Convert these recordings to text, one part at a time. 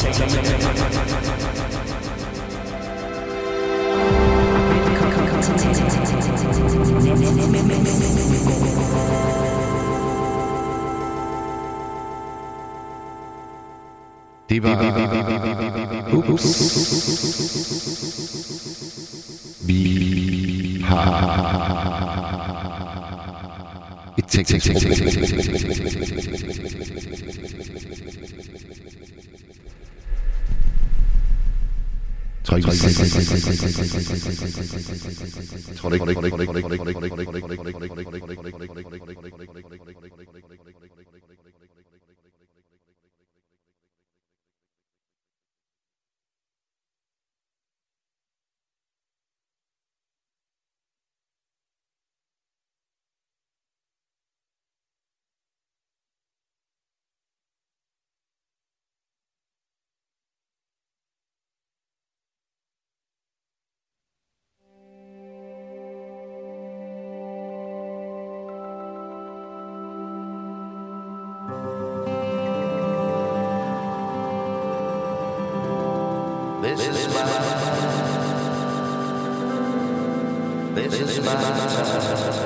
Det var... Ups. Vi har... Et teknisk Tryk. Tror det ikke. This is my This is my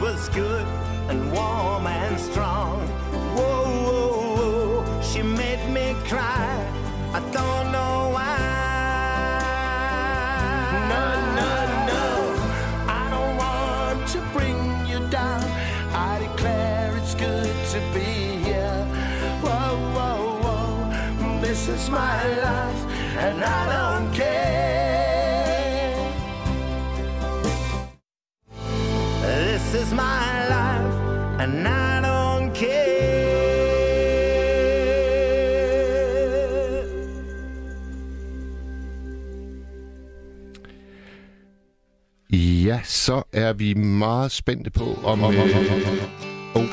was good and warm and strong. Whoa, whoa, whoa, she made me cry. I don't know why. No, no, no, I don't want to bring you down. I declare it's good to be here. Whoa, whoa, whoa, this is my life, and I don't Ja, så er vi meget spændte på, om... Øh, oh,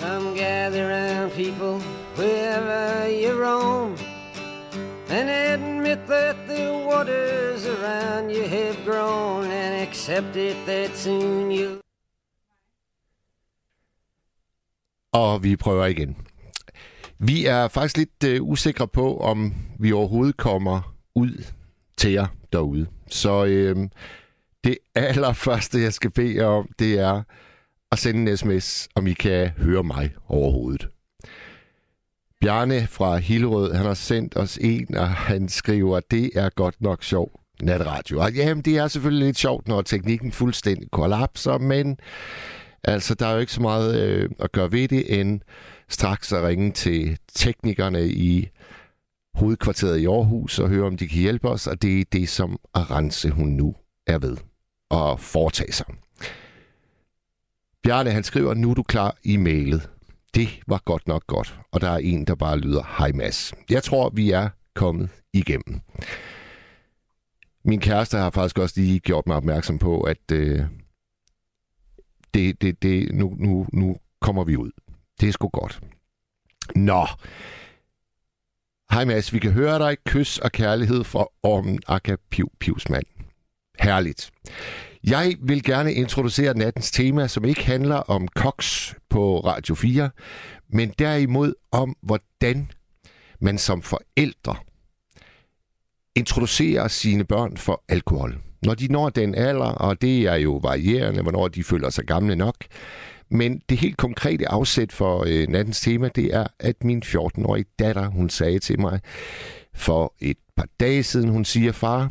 Come gather round, people, wherever you roam, and admit that the waters around you have grown, and accept it that soon you. og vi prøver igen. Vi er faktisk lidt øh, usikre på, om vi overhovedet kommer ud til jer derude. Så øh, det allerførste, jeg skal bede jer om, det er at sende en sms, om I kan høre mig overhovedet. Bjarne fra Hillerød, han har sendt os en, og han skriver, det er godt nok sjov natradio. Og jamen, det er selvfølgelig lidt sjovt, når teknikken fuldstændig kollapser, men altså, der er jo ikke så meget øh, at gøre ved det, end straks at ringe til teknikerne i hovedkvarteret i Aarhus og høre, om de kan hjælpe os, og det er det, som Arance hun nu er ved at foretage sig. Bjarne, han skriver, nu er du klar i mailet. Det var godt nok godt. Og der er en, der bare lyder, hej Mads. Jeg tror, vi er kommet igennem. Min kæreste har faktisk også lige gjort mig opmærksom på, at øh, det, det, det, nu, nu, nu kommer vi ud. Det er sgu godt. Nå. Hej Mads, vi kan høre dig. Kys og kærlighed fra Ormen Akka Piv Pivsmand. Herligt. Jeg vil gerne introducere nattens tema, som ikke handler om koks på Radio 4, men derimod om, hvordan man som forældre introducerer sine børn for alkohol. Når de når den alder, og det er jo varierende, hvornår de føler sig gamle nok, men det helt konkrete afsæt for øh, nattens tema, det er, at min 14-årige datter, hun sagde til mig for et par dage siden, hun siger, far,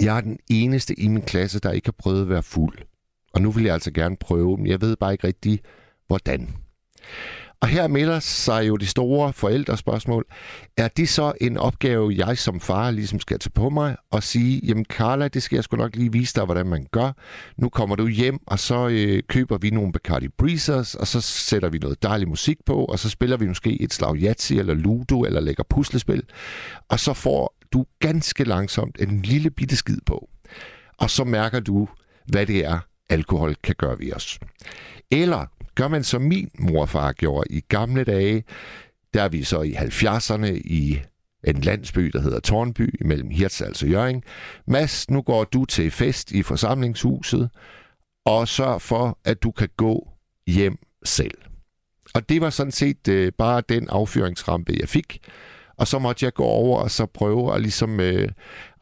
jeg er den eneste i min klasse, der ikke har prøvet at være fuld. Og nu vil jeg altså gerne prøve, men jeg ved bare ikke rigtig, hvordan. Og her melder sig jo de store forældrespørgsmål. Er det så en opgave, jeg som far ligesom skal tage på mig og sige, jamen Carla, det skal jeg sgu nok lige vise dig, hvordan man gør. Nu kommer du hjem, og så øh, køber vi nogle Bacardi Breezers, og så sætter vi noget dejlig musik på, og så spiller vi måske et slag Yahtzee eller Ludo eller lægger puslespil. Og så får du ganske langsomt en lille bitte skid på. Og så mærker du, hvad det er, alkohol kan gøre ved os. Eller gør man som min morfar gjorde i gamle dage, der er vi så i 70'erne i en landsby, der hedder Tornby, mellem Hirtshals og Jørgen. Mads, nu går du til fest i forsamlingshuset, og sørg for, at du kan gå hjem selv. Og det var sådan set øh, bare den affyringsrampe, jeg fik. Og så måtte jeg gå over og så prøve at ligesom øh,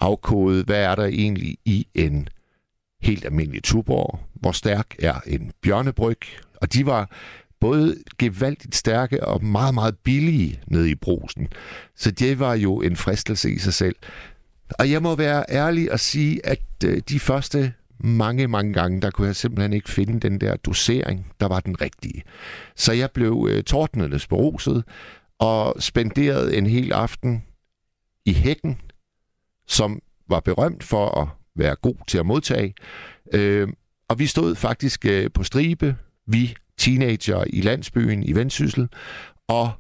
afkode, hvad er der egentlig i en helt almindelig tuborg? Hvor stærk er en bjørnebryg? Og de var både gevaldigt stærke og meget, meget billige nede i brusen. Så det var jo en fristelse i sig selv. Og jeg må være ærlig og sige, at øh, de første mange, mange gange, der kunne jeg simpelthen ikke finde den der dosering, der var den rigtige. Så jeg blev øh, tordnende beruset og spenderede en hel aften i hækken, som var berømt for at være god til at modtage. Øh, og vi stod faktisk øh, på stribe, vi teenager i landsbyen i Vendsyssel, og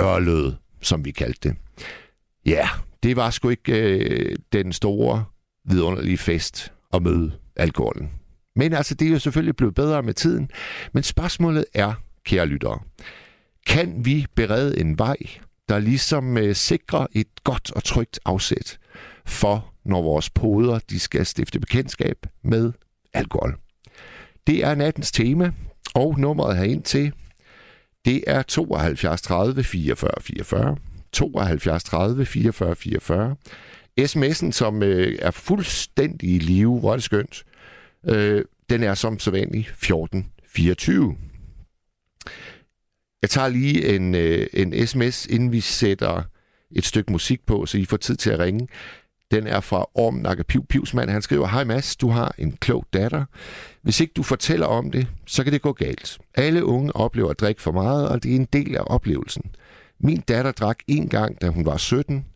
ørlød, som vi kaldte det. Ja, det var sgu ikke øh, den store, vidunderlige fest at møde alkoholen. Men altså, det er jo selvfølgelig blevet bedre med tiden. Men spørgsmålet er, kære lyttere, kan vi berede en vej, der ligesom øh, sikrer et godt og trygt afsæt for, når vores poder de skal stifte bekendtskab med alkohol? Det er nattens tema, og nummeret herind til, det er 72 30 44 44. 72 30 44 44. SMS'en, som øh, er fuldstændig i live, hvor er det skønt, øh, den er som så vanligt 14 24. Jeg tager lige en, øh, en sms, inden vi sætter et stykke musik på, så I får tid til at ringe. Den er fra Orm Nakke Piv Pivsmand. Han skriver, Hej Mads, du har en klog datter. Hvis ikke du fortæller om det, så kan det gå galt. Alle unge oplever at drikke for meget, og det er en del af oplevelsen. Min datter drak en gang, da hun var 17.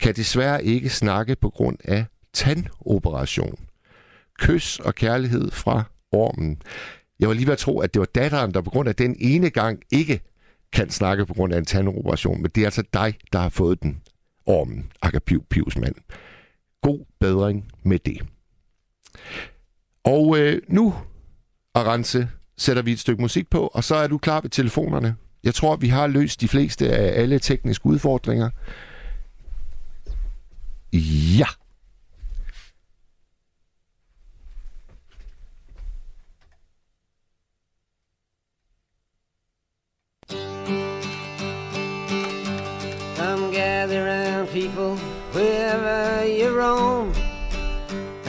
Kan desværre ikke snakke på grund af tandoperation. Kys og kærlighed fra ormen. Jeg var lige ved at tro, at det var datteren, der på grund af den ene gang ikke kan snakke på grund af en tandoperation, men det er altså dig, der har fået den. Ormen, Akapiv Pivsmand. God bedring med det. Og øh, nu, Arance, sætter vi et stykke musik på, og så er du klar ved telefonerne. Jeg tror, vi har løst de fleste af alle tekniske udfordringer. Ja.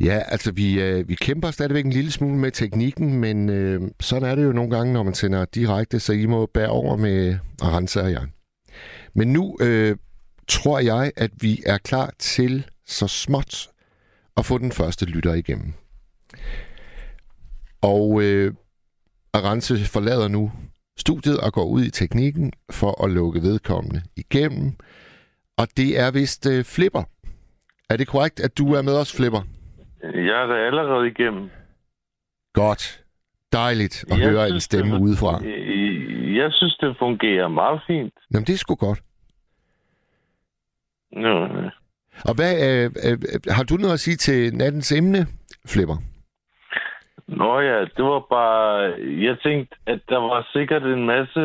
Ja, altså vi, øh, vi kæmper stadigvæk en lille smule med teknikken, men øh, sådan er det jo nogle gange, når man sender direkte, så I må bære over med Aranza og jeg. Men nu øh, tror jeg, at vi er klar til så småt at få den første lytter igennem. Og øh, Arance forlader nu studiet og går ud i teknikken for at lukke vedkommende igennem. Og det er vist øh, Flipper. Er det korrekt, at du er med os, Flipper? Jeg er da allerede igennem. Godt. Dejligt at Jeg høre en synes, stemme det- udefra. Øh, Jeg synes, det fungerer meget fint. Jamen, det er sgu godt. Nå, øh, Og hvad, øh, øh, har du noget at sige til nattens emne, Flipper? Nå ja, det var bare... Jeg tænkte, at der var sikkert en masse,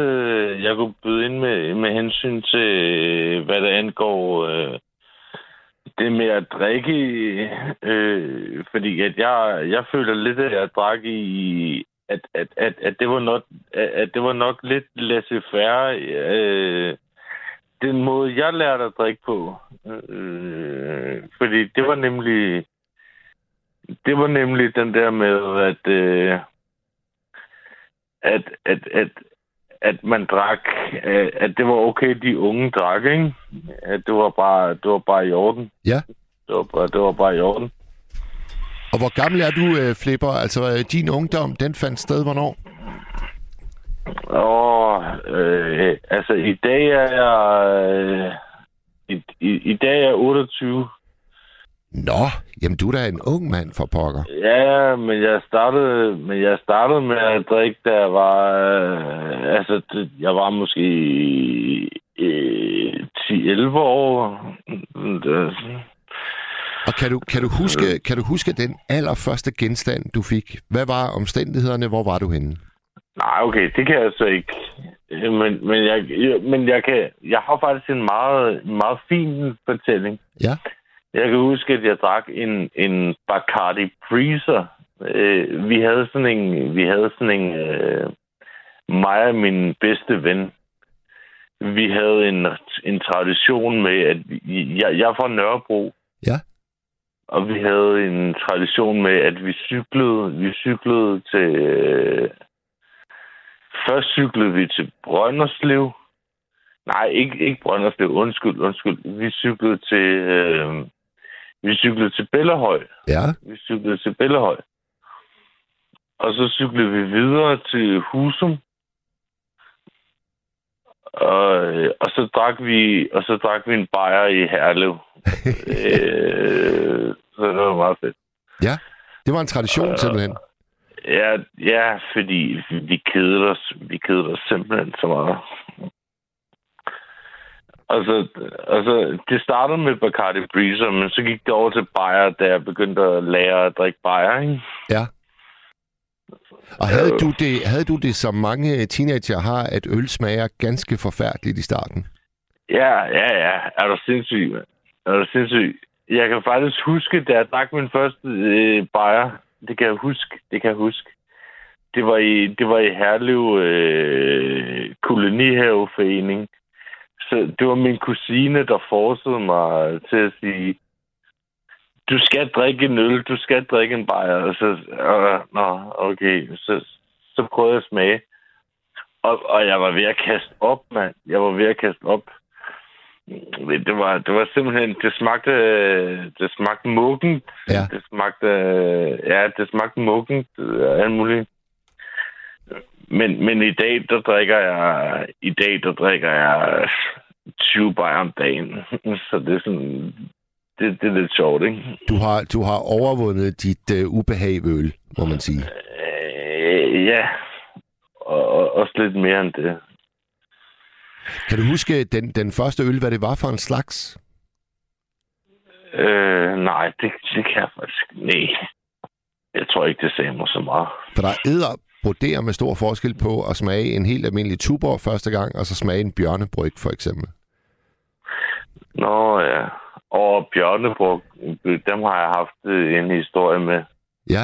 jeg kunne byde ind med, med hensyn til, hvad der angår øh, det med at drikke. Øh, fordi at jeg, jeg føler lidt, at jeg drak i... At, at, at, at, det var nok, at, det var nok lidt laissez-faire. Øh, den måde, jeg lærte at drikke på. Øh, fordi det var nemlig det var nemlig den der med, at, øh, at, at, at, at man drak, øh, at det var okay, de unge drak, ikke? At det var bare, det var bare i orden. Ja. Det var, bare, det var bare i orden. Og hvor gammel er du, øh, Flipper? Altså, din ungdom, den fandt sted hvornår? Og øh, altså, i dag er jeg... Øh, i, i, I dag er jeg 28. Nå, jamen du er da en ung mand for pokker. Ja, men jeg startede, men jeg startede med at drikke, da jeg var, øh, altså, jeg var måske øh, 10-11 11 år. Og kan du, kan, du huske, kan du huske den allerførste genstand, du fik? Hvad var omstændighederne? Hvor var du henne? nej, okay, det kan jeg så ikke. Øh, Men, men, jeg, men jeg, kan, jeg har faktisk en meget, meget fin fortælling. Ja. Jeg kan huske, at jeg drak en, en Bacardi Breezer. Øh, vi havde sådan en, vi havde sådan en, øh, mig og min bedste ven, vi havde en, en tradition med, at jeg, jeg er fra Nørrebro, Ja. og vi havde en tradition med, at vi cyklede, vi cyklede til, øh, først cyklede vi til Brønderslev, Nej, ikke, ikke Brønderslev. Undskyld, undskyld. Vi cyklede til, øh, vi cyklede til Bellahøj. Ja. Vi cyklede til Bellahøj. Og så cyklede vi videre til Husum. Og, øh, og så drak vi og så drak vi en bajer i Herlev. øh, så det var meget fedt. Ja. Det var en tradition simpelthen. Ja, ja, fordi vi kedede os, vi kedede os simpelthen så meget. Og så, og så, det startede med Bacardi Breezer, men så gik det over til bajer, da jeg begyndte at lære at drikke bajer, ikke? Ja. Og havde du, det, havde du det, som mange teenager har, at øl smager ganske forfærdeligt i starten? Ja, ja, ja. Er du sindssyg, mand? Er du sindssyg? Jeg kan faktisk huske, da jeg drak min første øh, bajer. Det kan jeg huske. Det kan jeg huske. Det var i, det var i Herlev øh, kolonihaveforening. Så det var min kusine, der forcede mig til at sige, du skal drikke en øl, du skal drikke en bajer. Og så, øh, nå, okay. Så, så prøvede jeg at smage. Og, og jeg var ved at kaste op, mand. Jeg var ved at kaste op. Det var, det var simpelthen, det smagte, det smagte muggen. Ja. Det smagte, ja, det smagte muggen, alt muligt. Men, men i dag, der drikker jeg, i dag, der drikker jeg 20 bajer om dagen. Så det er sådan, det, det er lidt sjovt, ikke? Du har, du har overvundet dit uh, ubehag ved øl, må man sige. Øh, ja, og, og også lidt mere end det. Kan du huske den, den første øl, hvad det var for en slags? Øh, nej, det, det kan jeg faktisk Nej. Jeg tror ikke, det sagde mig så meget. For der er æder broderer med stor forskel på at smage en helt almindelig tuborg første gang, og så smage en bjørnebryg for eksempel. Nå ja. Og Bjørnebrug, dem har jeg haft øh, en historie med. Ja,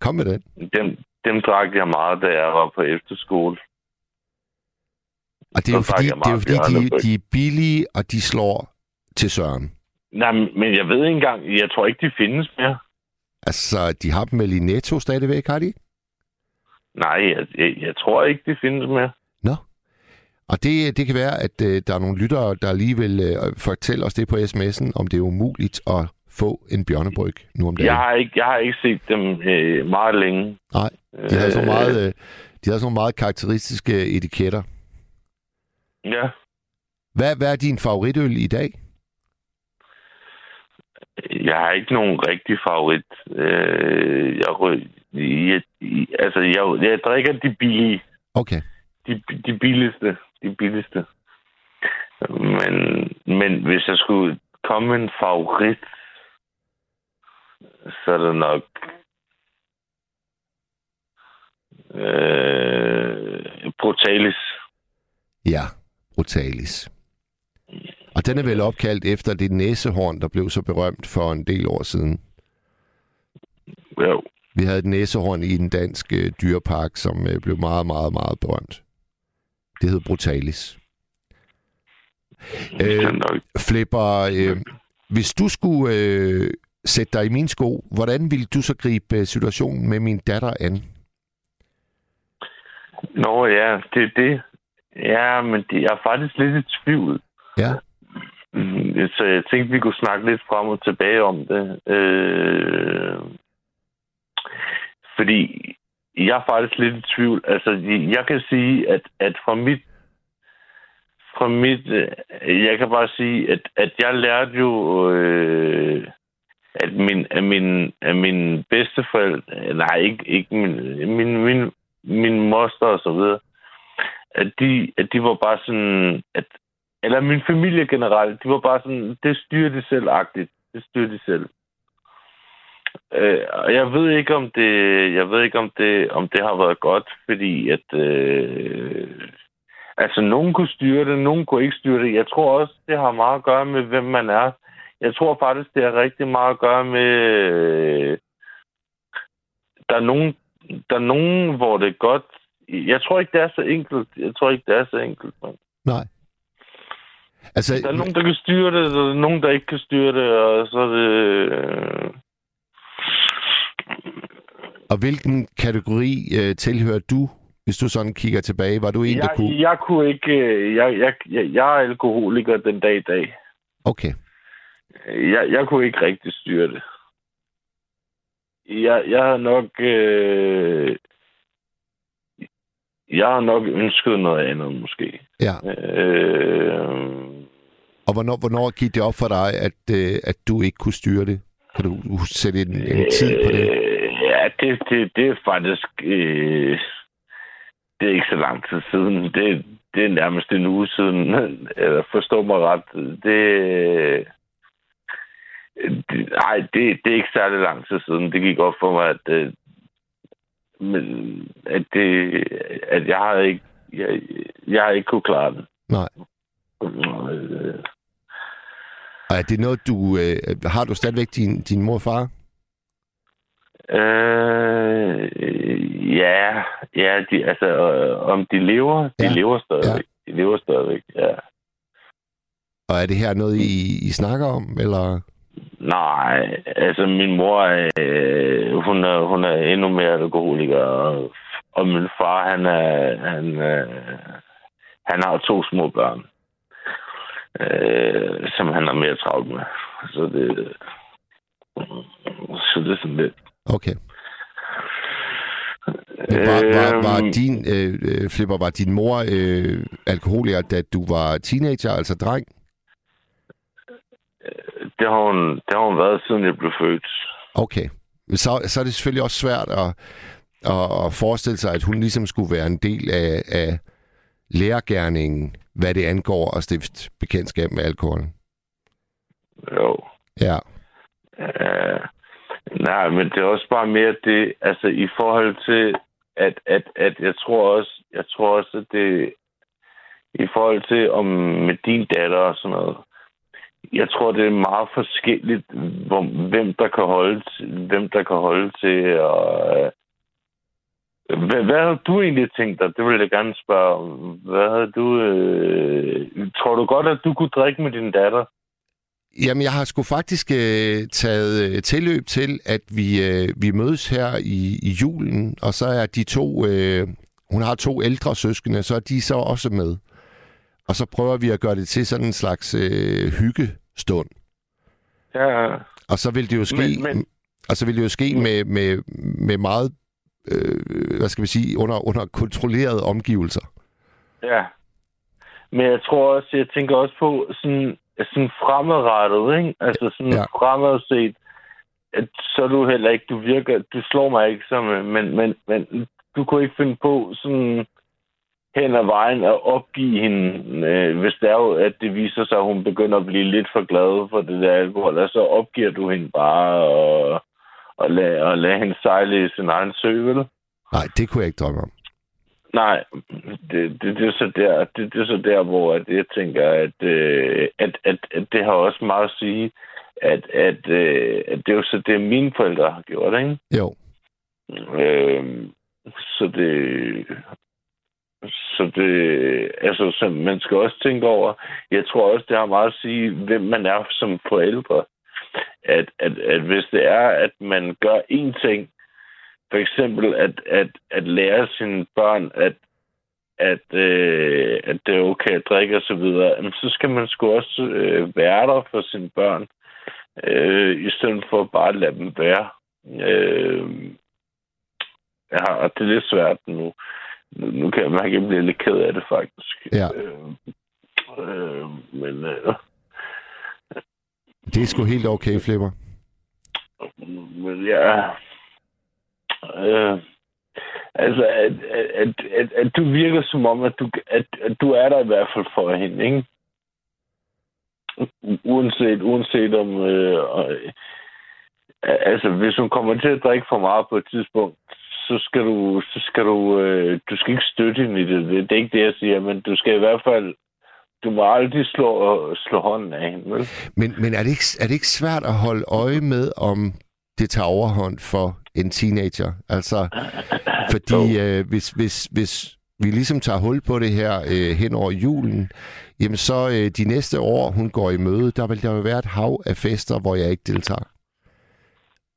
kom med den. Dem, dem drak jeg meget, da jeg var på efterskole. Og det er jo fordi, det er jo fordi de, bjørnebryg. de er billige, og de slår til søren. Nej, men jeg ved ikke engang, jeg tror ikke, de findes mere. Altså, de har dem vel i Netto stadigvæk, har de? Nej, jeg, jeg, jeg tror ikke, de findes mere. Nå. Og det, det kan være, at øh, der er nogle lyttere, der lige vil øh, fortælle os det på sms'en, om det er umuligt at få en bjørnebryg nu om dagen. Jeg har ikke, jeg har ikke set dem øh, meget længe. Nej, de havde så meget, øh, de havde så meget karakteristiske etiketter. Ja. Hvad, hvad er din favoritøl i dag? Jeg har ikke nogen rigtig favorit. Øh, jeg, jeg, altså, jeg, jeg drikker de billige. Okay. De, de billigste. De billigste. Men, men hvis jeg skulle komme med en favorit, så er det nok... Øh, Brutalis. Ja, Brutalis. Og den er vel opkaldt efter det næsehorn, der blev så berømt for en del år siden. Jo. Vi havde et næsehorn i en dansk øh, dyrepark, som øh, blev meget, meget, meget berømt. Det hed Brutalis. Øh, Flipper, øh, hvis du skulle øh, sætte dig i min sko, hvordan ville du så gribe øh, situationen med min datter an? Nå ja, det er det. Ja, men det, er faktisk lidt i tvivl. Ja, Mm, Så jeg tænkte, vi kunne snakke lidt frem og tilbage om det. Øh, fordi jeg er faktisk lidt i tvivl. Altså, jeg kan sige, at, at fra mit fra mit, øh, jeg kan bare sige, at, at jeg lærte jo, øh, at min, at min, at min bedsteforældre, øh, nej, ikke, ikke min, min, min, min moster og så videre, at de, at de var bare sådan, at eller min familie generelt, de var bare sådan, det styrer de selv-agtigt. Det styrer de selv. Øh, og jeg ved ikke om det, jeg ved ikke om det, om det har været godt, fordi at øh, altså nogen kunne styre det, nogen kunne ikke styre det. Jeg tror også, det har meget at gøre med, hvem man er. Jeg tror faktisk, det har rigtig meget at gøre med, øh, der er nogen, der er nogen, hvor det er godt. Jeg tror ikke, det er så enkelt. Jeg tror ikke, det er så enkelt. Man. Nej. Altså, Der er nogen, der kan styre det, og der er nogen, der ikke kan styre det, og så er det... Øh, og hvilken kategori øh, tilhører du, hvis du sådan kigger tilbage? Var du en, der jeg, kunne... jeg kunne ikke... øh, Jeg, jeg, jeg, jeg er alkoholiker den dag i dag. Okay. Jeg, jeg kunne ikke rigtig styre det. Jeg, jeg har nok... Øh, jeg har nok ønsket noget andet, måske. Ja. Øh, Og hvornår, hvornår gik det op for dig, at, øh, at du ikke kunne styre det? Kan du sætte en, en tid på det? Ja, det, det, det er faktisk... Øh, det er ikke så lang tid siden. Det, det er nærmest en uge siden. Eller forstå mig ret. Det, nej, det, det er ikke særlig lang tid siden. Det gik op for mig, at, øh, men, at, det, at jeg har ikke jeg, jeg har ikke kunne klare det. Nej. Øh, Og er det noget, du... Øh, har du stadigvæk din, din mor og far? Øh, ja, ja, de, altså, øh, om de lever, de Ja, lever stadigvæk. De lever stadigvæk, ja. Og er det her noget, I, I snakker om, eller... Nej, altså min mor, øh, hun, er, hun er endnu mere alkoholiker, og, og min far, han er, han, øh, han har to små børn, øh, som han er mere travlt med. Så det, så det er sådan lidt. Okay. Var, var, var Øhm, din, øh, øh, Flipper, var din mor øh, alkoholiker, da du var teenager, altså dreng? Det har, hun, det har hun været, siden jeg blev født. Okay. Så, så er det selvfølgelig også svært at, at, at forestille sig, at hun ligesom skulle være en del af, af lærergærningen, hvad det angår at stifte bekendtskab med alkohol. Jo. Ja. Uh, nej, men det er også bare mere det, altså i forhold til, at, at, at jeg tror også, jeg tror også, at det, i forhold til om med din datter og sådan noget, jeg tror, det er meget forskelligt, hvor, hvem der kan holde til, hvem der kan holde til, og øh, hvad, hvad havde du egentlig tænkt dig? Det vil jeg gerne spørge om. Hvad havde du... Øh, tror du godt, at du kunne drikke med din datter? Jamen, jeg har sgu faktisk øh, taget øh, tilløb til, at vi, øh, vi mødes her i, i julen, og så er de to, øh, hun har to ældre søskende, så er de så også med. Og så prøver vi at gøre det til sådan en slags øh, hyggestund. Ja, Og så vil det jo ske, Men- men- og så vil det jo ske med, med, med meget, øh, hvad skal vi sige, under, under kontrollerede omgivelser. Ja. Men jeg tror også, jeg tænker også på sådan, sådan fremadrettet, ikke? Altså sådan Ja. fremadset, at så er du heller ikke, du virker, du slår mig ikke som, men, men, men du kunne ikke finde på sådan hen ad vejen at opgive hende, øh, hvis det er jo, at det viser sig, at hun begynder at blive lidt for glad for det der alkohol, og så opgiver du hende bare og, og, lad, og lad hende sejle i sin egen sø, vel? Nej, det kunne jeg ikke drømme om. Nej, det, det, det, er så der, det, det er så der, hvor at jeg tænker, at, øh, at, at, at det har også meget at sige, at, at, øh, at det er jo så det, mine forældre har gjort, ikke? Jo, Øh, så det... Så det... Altså, så man skal også tænke over... Jeg tror også, det har meget at sige, hvem man er som forældre. At, at, at hvis det er, at man gør én ting, for eksempel at, at, at lære sine børn, at, at, øh, at det er okay at drikke og så videre, jamen, så skal man sgu også øh, være der for sine børn, øh, i stedet for bare at lade dem være. Øh, ja, og det er lidt svært nu. Nu, nu kan jeg mærke, at jeg bliver lidt ked af det, faktisk. Ja. Øh, øh, men øh, det er sgu helt okay, Flipper. Men ja... Øh, altså, at, at, at, at du virker som om, at du, at, at du er der i hvert fald for hende, ikke? uanset, uanset om... Øh, øh, altså, hvis hun kommer til at drikke for meget på et tidspunkt, så skal du, så skal du, øh, du skal ikke støtte hende i det. det. Det er ikke det, jeg siger, men du skal i hvert fald, du må aldrig slå, slå hånden af hende, vel? Men, men er, det ikke, er det ikke svært at holde øje med, om det tager overhånd for en teenager? Altså, fordi øh, hvis, hvis, hvis vi ligesom tager hul på det her øh, hen over julen, jamen så øh, de næste år, hun går i møde, der vil der jo være et hav af fester, hvor jeg ikke deltager.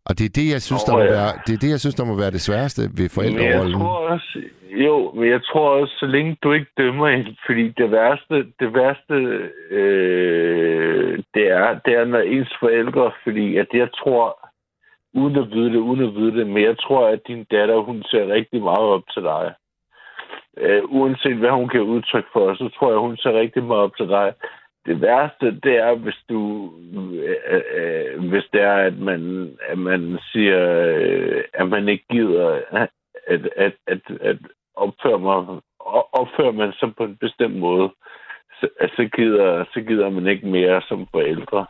Og det er det, jeg synes, der må ja. være, det er det, jeg synes, der må være det sværeste ved Men jeg forældrerollen. tror også, jo, men jeg tror også, så længe du ikke dømmer hende, fordi det værste, det værste, øh, det er, det er, når ens forældre, fordi at jeg tror, uden at vide det, uden at vide det, men jeg tror, at din datter, hun ser rigtig meget op til dig. Øh, uanset hvad hun kan udtrykke for, så tror jeg, hun ser rigtig meget op til dig. Det værste, det er, hvis du, øh, øh, hvis det er, at man, at man siger, øh, at man ikke gider at, at, at, at opføre, mig, opfører man sig på en bestemt måde, så, at så, gider, så gider man ikke mere som forældre.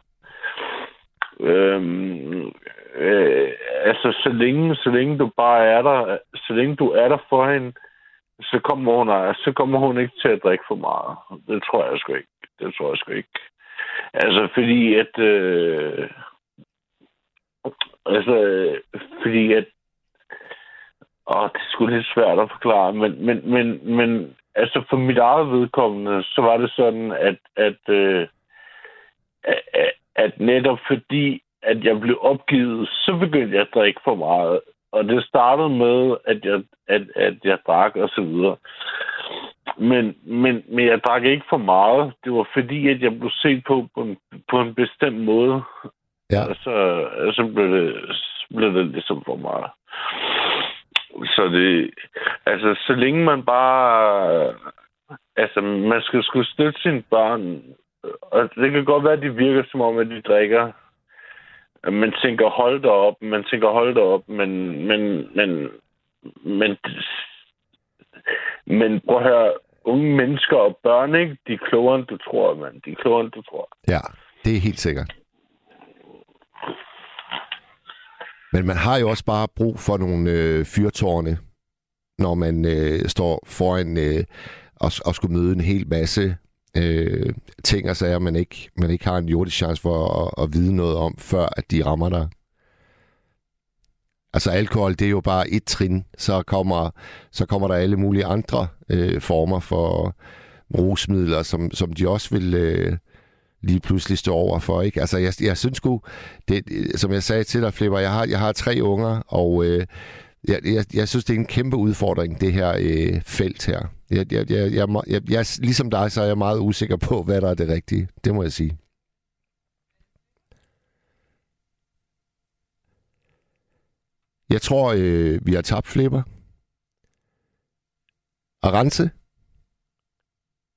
Øhm, øh, altså, så længe, så længe du bare er der, så længe du er der for hende, så kommer hun, så kommer hun ikke til at drikke for meget. Det tror jeg sgu ikke. Det tror jeg sgu ikke. Altså, fordi at... Øh, altså, fordi at... Åh, det er sgu lidt svært at forklare, men, men, men, men altså for mit eget vedkommende, så var det sådan, at, at, øh, at, at netop fordi, at jeg blev opgivet, så begyndte jeg at drikke for meget. Og det startede med, at jeg, at, at jeg drak og så videre. Men, men, men jeg drak ikke for meget. Det var fordi, at jeg blev set på på en, på en bestemt måde. Ja. Og så, og så blev, det, så blev det ligesom for meget. Så det... Altså, så længe man bare... Altså, man skal skulle støtte sine børn. Øh, og det kan godt være, at de virker som om, at de drikker. Man tænker, hold da op. Man tænker, hold da op. Men, men, men, men, men prøv at høre. Unge mennesker og børn, ikke? De er klogere, end du tror, mand. De er klogere, end du tror. Ja, det er helt sikkert. Men man har jo også bare brug for nogle øh, fyrtårne, når man øh, står foran øh, og, og skulle møde en hel masse øh, ting og sager, man ikke, man ikke har en jordisk chance for at, at vide noget om, før at de rammer dig. Altså alkohol, det er jo bare et trin. Så kommer, så kommer der alle mulige andre øh, former for rusmidler, som, som de også vil øh, lige pludselig stå over for. Ikke? Altså jeg, jeg synes sgu, det, som jeg sagde til dig, Flipper, jeg har, jeg har tre unger, og øh, jeg, jeg, jeg synes, det er en kæmpe udfordring, det her øh, felt her. Jeg, jeg, jeg, jeg, jeg, jeg, ligesom dig, så er jeg meget usikker på, hvad der er det rigtige. Det må jeg sige. Jeg tror, øh, vi har tabt Flipper. Rense.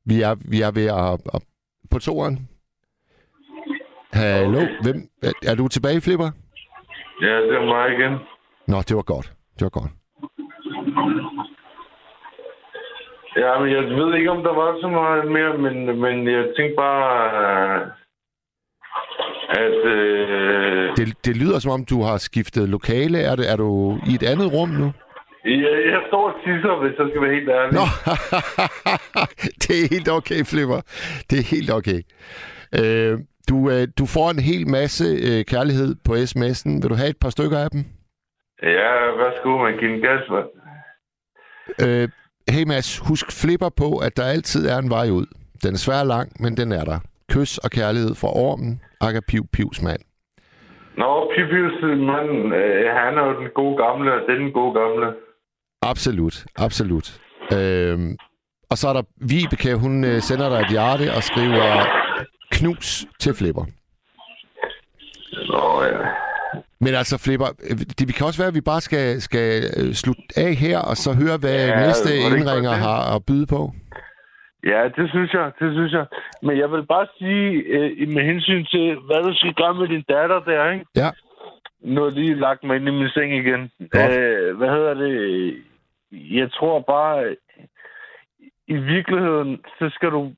Vi er, vi er ved at, at på toeren. Hallo, hvem? Er, er du tilbage, Flipper? Ja, det er mig igen. Nå, det var godt. Det var godt. Ja, men jeg ved ikke, om der var så meget mere, men, men jeg tænkte bare, øh, at... Øh, Det, det lyder som om, du har skiftet lokale. Er, det, er du i et andet rum nu? jeg, jeg står og tisser, hvis jeg skal være helt ærlig. Nå, det er helt okay, Flipper. Det er helt okay. Øh, du, øh, du får en hel masse øh, kærlighed på sms'en. Vil du have et par stykker af dem? Ja, værsgo, man giver en gas, mand. Øh, hey Mads, husk Flipper på, at der altid er en vej ud. Den er svær lang, men den er der. Kys og kærlighed fra ormen, Akka Piv Pivs mand. Nå, Pippius, mand, øh, han er jo den gode gamle, og den gode gamle. Absolut, absolut. Øhm, og så er der Vibeke, hun øh, sender dig et hjerte og skriver knus til Flipper. Nå, ja. Men altså, Flipper, øh, det vi kan også være, at vi bare skal, skal øh, slutte af her, og så høre, hvad Ja, næste indringer har at byde på. Ja, det synes jeg, det synes jeg. Men jeg vil bare sige, øh, med hensyn til, hvad du skal gøre med din datter der, ikke? Ja. Nu har jeg lige lagt mig ind i min seng igen. Godt. Øh, hvad hedder det? Jeg tror bare, i virkeligheden, så skal du,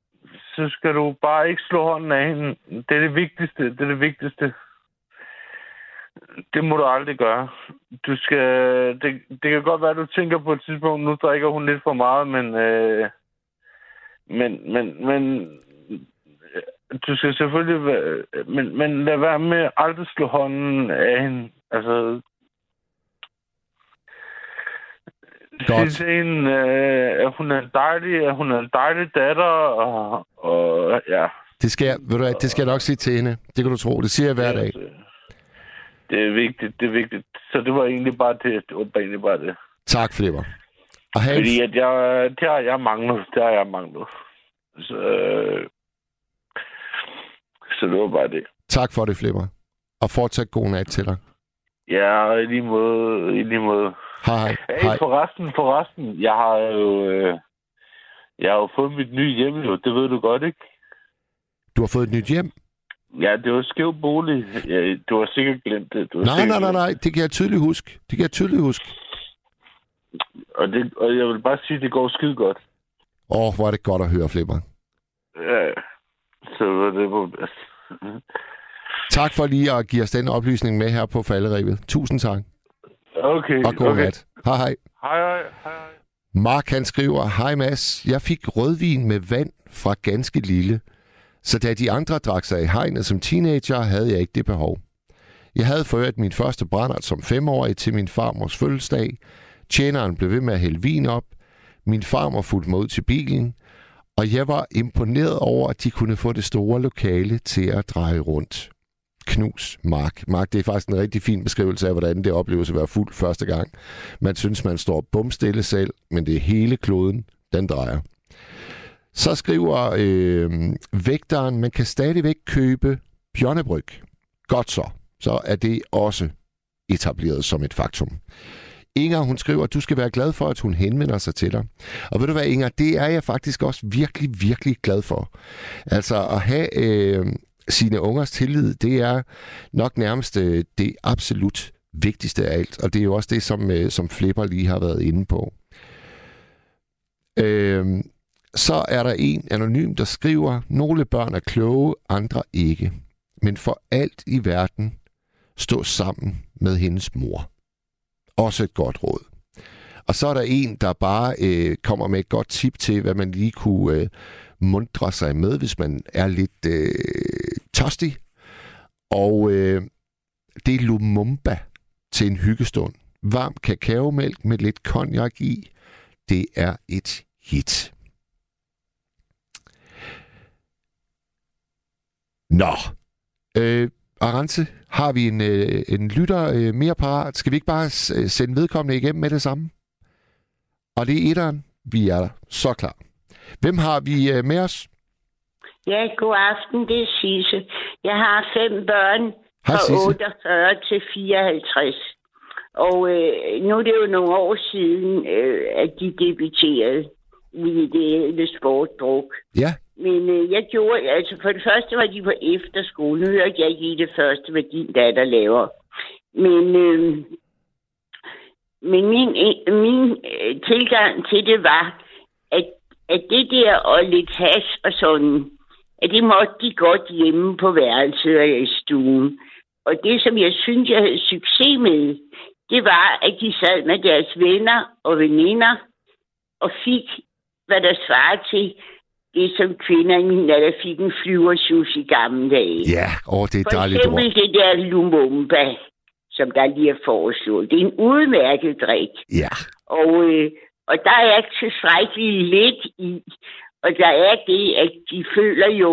så skal du bare ikke slå hånden af hende. Det er det vigtigste. Det er det vigtigste. Det må du aldrig gøre. Du skal... Det, det kan godt være, at du tænker på et tidspunkt, nu drikker hun lidt for meget, men... Øh, men, men, men... Du skal selvfølgelig... Være, men, men lad være med aldrig slå hånden af hende. Altså, Godt. Sige til hende, øh, at hun er en dejlig, at hun er en dejlig datter, og, og ja. Det skal, jeg, ved du det skal jeg nok sige til hende. Det kan du tro. Det siger jeg hver dag. Det er vigtigt, det er vigtigt. Så det var egentlig bare det. Det var bare egentlig bare det. Tak, Flipper. Og have Fordi at jeg, det har jeg manglet. Det har jeg manglet. Så, øh, så det var bare det. tak for det, Flipper. Og fortsat god nat til dig. Ja, i lige måde. I lige måde. Hej, hej. Hey, hej. forresten, forresten. Jeg har jo... Øh, jeg har jo fået mit nye hjem, jo. Det ved du godt, ikke? Du har fået et nyt hjem? Ja, det var skæv bolig. Ja, du har sikkert glemt det. Du Nej, sikkert nej, nej, nej. Det kan jeg tydeligt huske. Det kan jeg tydeligt huske. Og, det, og jeg vil bare sige, at det går skide godt. Åh, oh, hvor er det godt at høre, Flipper. Ja, så var det på. Tak for lige at give os den oplysning med her på falderevet. Tusind tak. Okay, Og god okay. nat. Hej, hej. Hej, hej, hej, hej. Mark han skriver, Hej Mads, jeg fik rødvin med vand fra ganske lille, så da de andre drak sig i hegnet som teenager, havde jeg ikke det behov. Jeg havde ført min første brændert som femårig til min farmors fødselsdag. Tjeneren blev ved med at hælde vin op. Min farmor fulgte mig ud til bilen, og jeg var imponeret over, at de kunne få det store lokale til at dreje rundt. Knus, Mark. Mark, det er faktisk en rigtig fin beskrivelse af, hvordan det opleves at være fuld første gang. Man synes, man står bumstille selv, men det er hele kloden, den drejer. Så skriver øh, vægteren, man kan stadigvæk købe bjørnebryg. Godt så. Så er det også etableret som et faktum. Inger, hun skriver, at du skal være glad for, at hun henvender sig til dig. Og ved du hvad, Inger, det er jeg faktisk også virkelig, virkelig glad for. Altså at have øh, sine ungers tillid, det er nok nærmest øh, det absolut vigtigste af alt. Og det er jo også det, som, øh, som Flipper lige har været inde på. Øh, så er der en anonym, der skriver, nogle børn er kloge, andre ikke. Men for alt i verden, stå sammen med hendes mor. Også et godt råd. Og så er der en, der bare øh, kommer med et godt tip til, hvad man lige kunne øh, mundre sig med, hvis man er lidt øh, tørstig. Og øh, det er Lumumba til en hyggestund. Varm kakaomælk med lidt konjak i. Det er et hit. Nå. Øh, Arance, har vi en, øh, en lytter øh, mere parat? Skal vi ikke bare øh, sende vedkommende igennem med det samme? Og det er etteren. Vi er så klar. Hvem har vi øh, med os? Ja, god aften, det er Sisse. Jeg har fem børn Hej, fra Sisse. 48 til 54. Og øh, nu er det jo nogle år siden, øh, at de debuterede i det ædle sportdruk. Ja, men øh, jeg gjorde, altså for det første var de på efterskole. Nu hørte jeg ikke i det første, hvad din datter laver. Men, øh, men min, øh, min øh, tilgang til det var, at, at det der og lidt has og sådan, at det måtte de godt hjemme på værelset og i stuen. Og det, som jeg synes, jeg havde succes med, det var, at de sad med deres venner og veninder og fik, hvad der svarer til det, som kvinder i min alder fik en flyvershus i gamle dage. ja. Åh, det er For dejligt ord. eksempel det der Lumumba, som der lige er foreslået. Det er en udmærket drik. Ja, Og, øh, og der er ikke tilstrækkeligt lidt i. Og der er det, at de føler jo,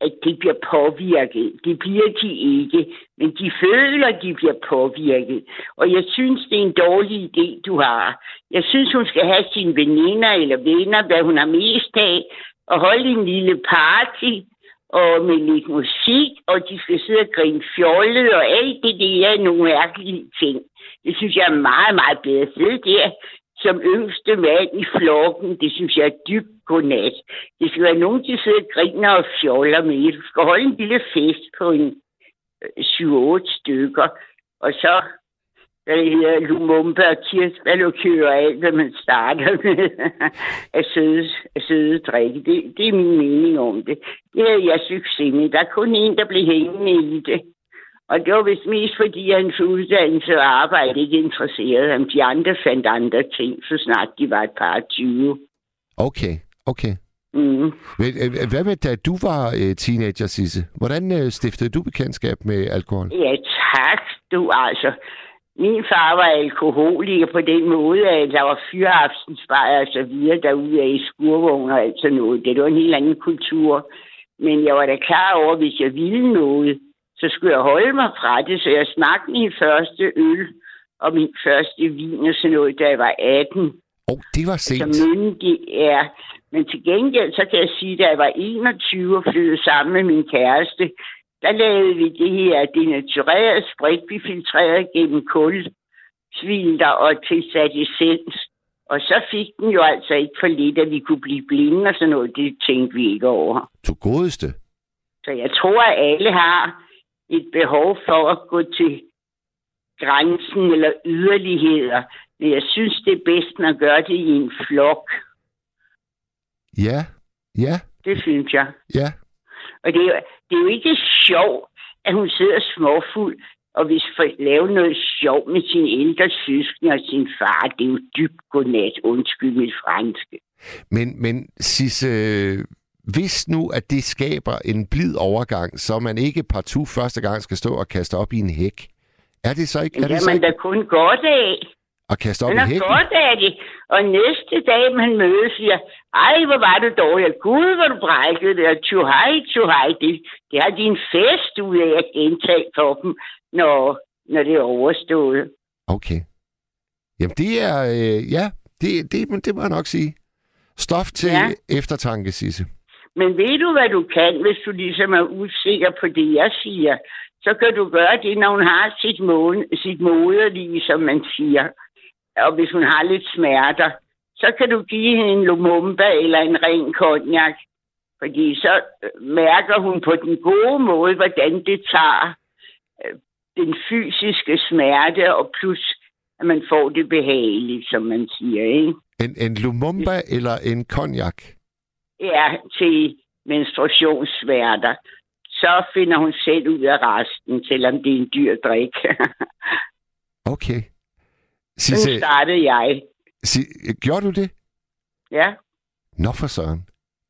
at de bliver påvirket. Det bliver de ikke, men de føler, at de bliver påvirket. Og jeg synes, det er en dårlig idé, du har. Jeg synes, hun skal have sine veninder eller venner, hvad hun har mest af, og holde en lille party og med lidt musik, og de skal sidde og grine fjollet, og alt det der er nogle mærkelige ting. Det synes jeg er meget, meget bedre. Sidde der som yngste mand i flokken, det synes jeg er dybt godnat. Det skal være nogen, der sidder og griner og fjoller med. Du skal holde en lille fest på en øh, 7-8 stykker, og så hvad det hedder, lumumba og kirsebærlikør og alt, hvad man starter med af søde, af søde drikke. Det, det er min mening om det. Det er jeg succes med. Der er kun en, der bliver hængende i det. Og det var vist mest fordi hans uddannelse og arbejde ikke interesserede ham. De andre fandt andre ting, så snart de var et par 20. Okay, okay. Mm. Men, øh, Hvad med, da du var øh, teenager, Sisse? Hvordan øh, stiftede du bekendtskab med alkohol? Ja, tak. Du altså. Min far var alkoholiker på den måde, at der var fyraftensbajer og så videre derude i skurvogn og alt sådan noget. Det var en helt anden kultur. Men jeg var da klar over, at hvis jeg ville noget, så skulle jeg holde mig fra det. Så jeg smagte min første øl og min første vin og sådan noget, da jeg var 18. Åh, oh, det var sent. Så myndig er. Men til gengæld, så kan jeg sige, at da jeg var 21 og flyttede sammen med min kæreste, der lavede vi det her denaturerede sprit, vi filtrerede gennem kulsvilter og tilsat essens. Og så fik den jo altså ikke for lidt, at vi kunne blive blinde og sådan noget. Det tænkte vi ikke over. Du godeste. Så jeg tror, at alle har et behov for at gå til grænsen eller yderligheder. Men jeg synes, det er bedst at gøre det i en flok. Ja, ja, Det synes jeg. ja. Og det er, jo- det er jo ikke sjovt, at hun sidder småfuld og vil lave noget sjov med sin ældre søskende og sin far. Det er jo dybt godnat. Undskyld mit franske. Men, men Sisse, hvis nu, at det skaber en blid overgang, så man ikke partout første gang skal stå og kaste op i en hæk, er det så ikke, er det det så er man ikke da kun godt af. at kaste op Man i har hækken? godt af det. Og næste dag, man mødes, siger, ej, hvor var du dårlig. Gud, hvor du brækkede det. Og tjuhej, tjuhej. Det, det har din fest ud af at gentage for dem, når, når det er overstået. Okay. Jamen, det er, øh, ja, det, det, men det må jeg nok sige. Stof til ja. eftertanke, Sisse. Men ved du, hvad du kan, hvis du ligesom er usikker på det, jeg siger? Så kan du gøre det, når hun har sit, måne, sit moderlige, som man siger. Og hvis hun har lidt smerter, så kan du give hende en Lumumba eller en ren cognac. Fordi så øh, mærker hun på den gode måde, hvordan det tager øh, den fysiske smerte, og plus at man får det behageligt, som man siger, ikke? En, en Lumumba eller en cognac? Er til menstruationssmerter, så finder hun selv ud af resten, selvom det er en dyr drik. Okay. Sisse, startede jeg. si, gjorde du det? Ja, Nå for søren.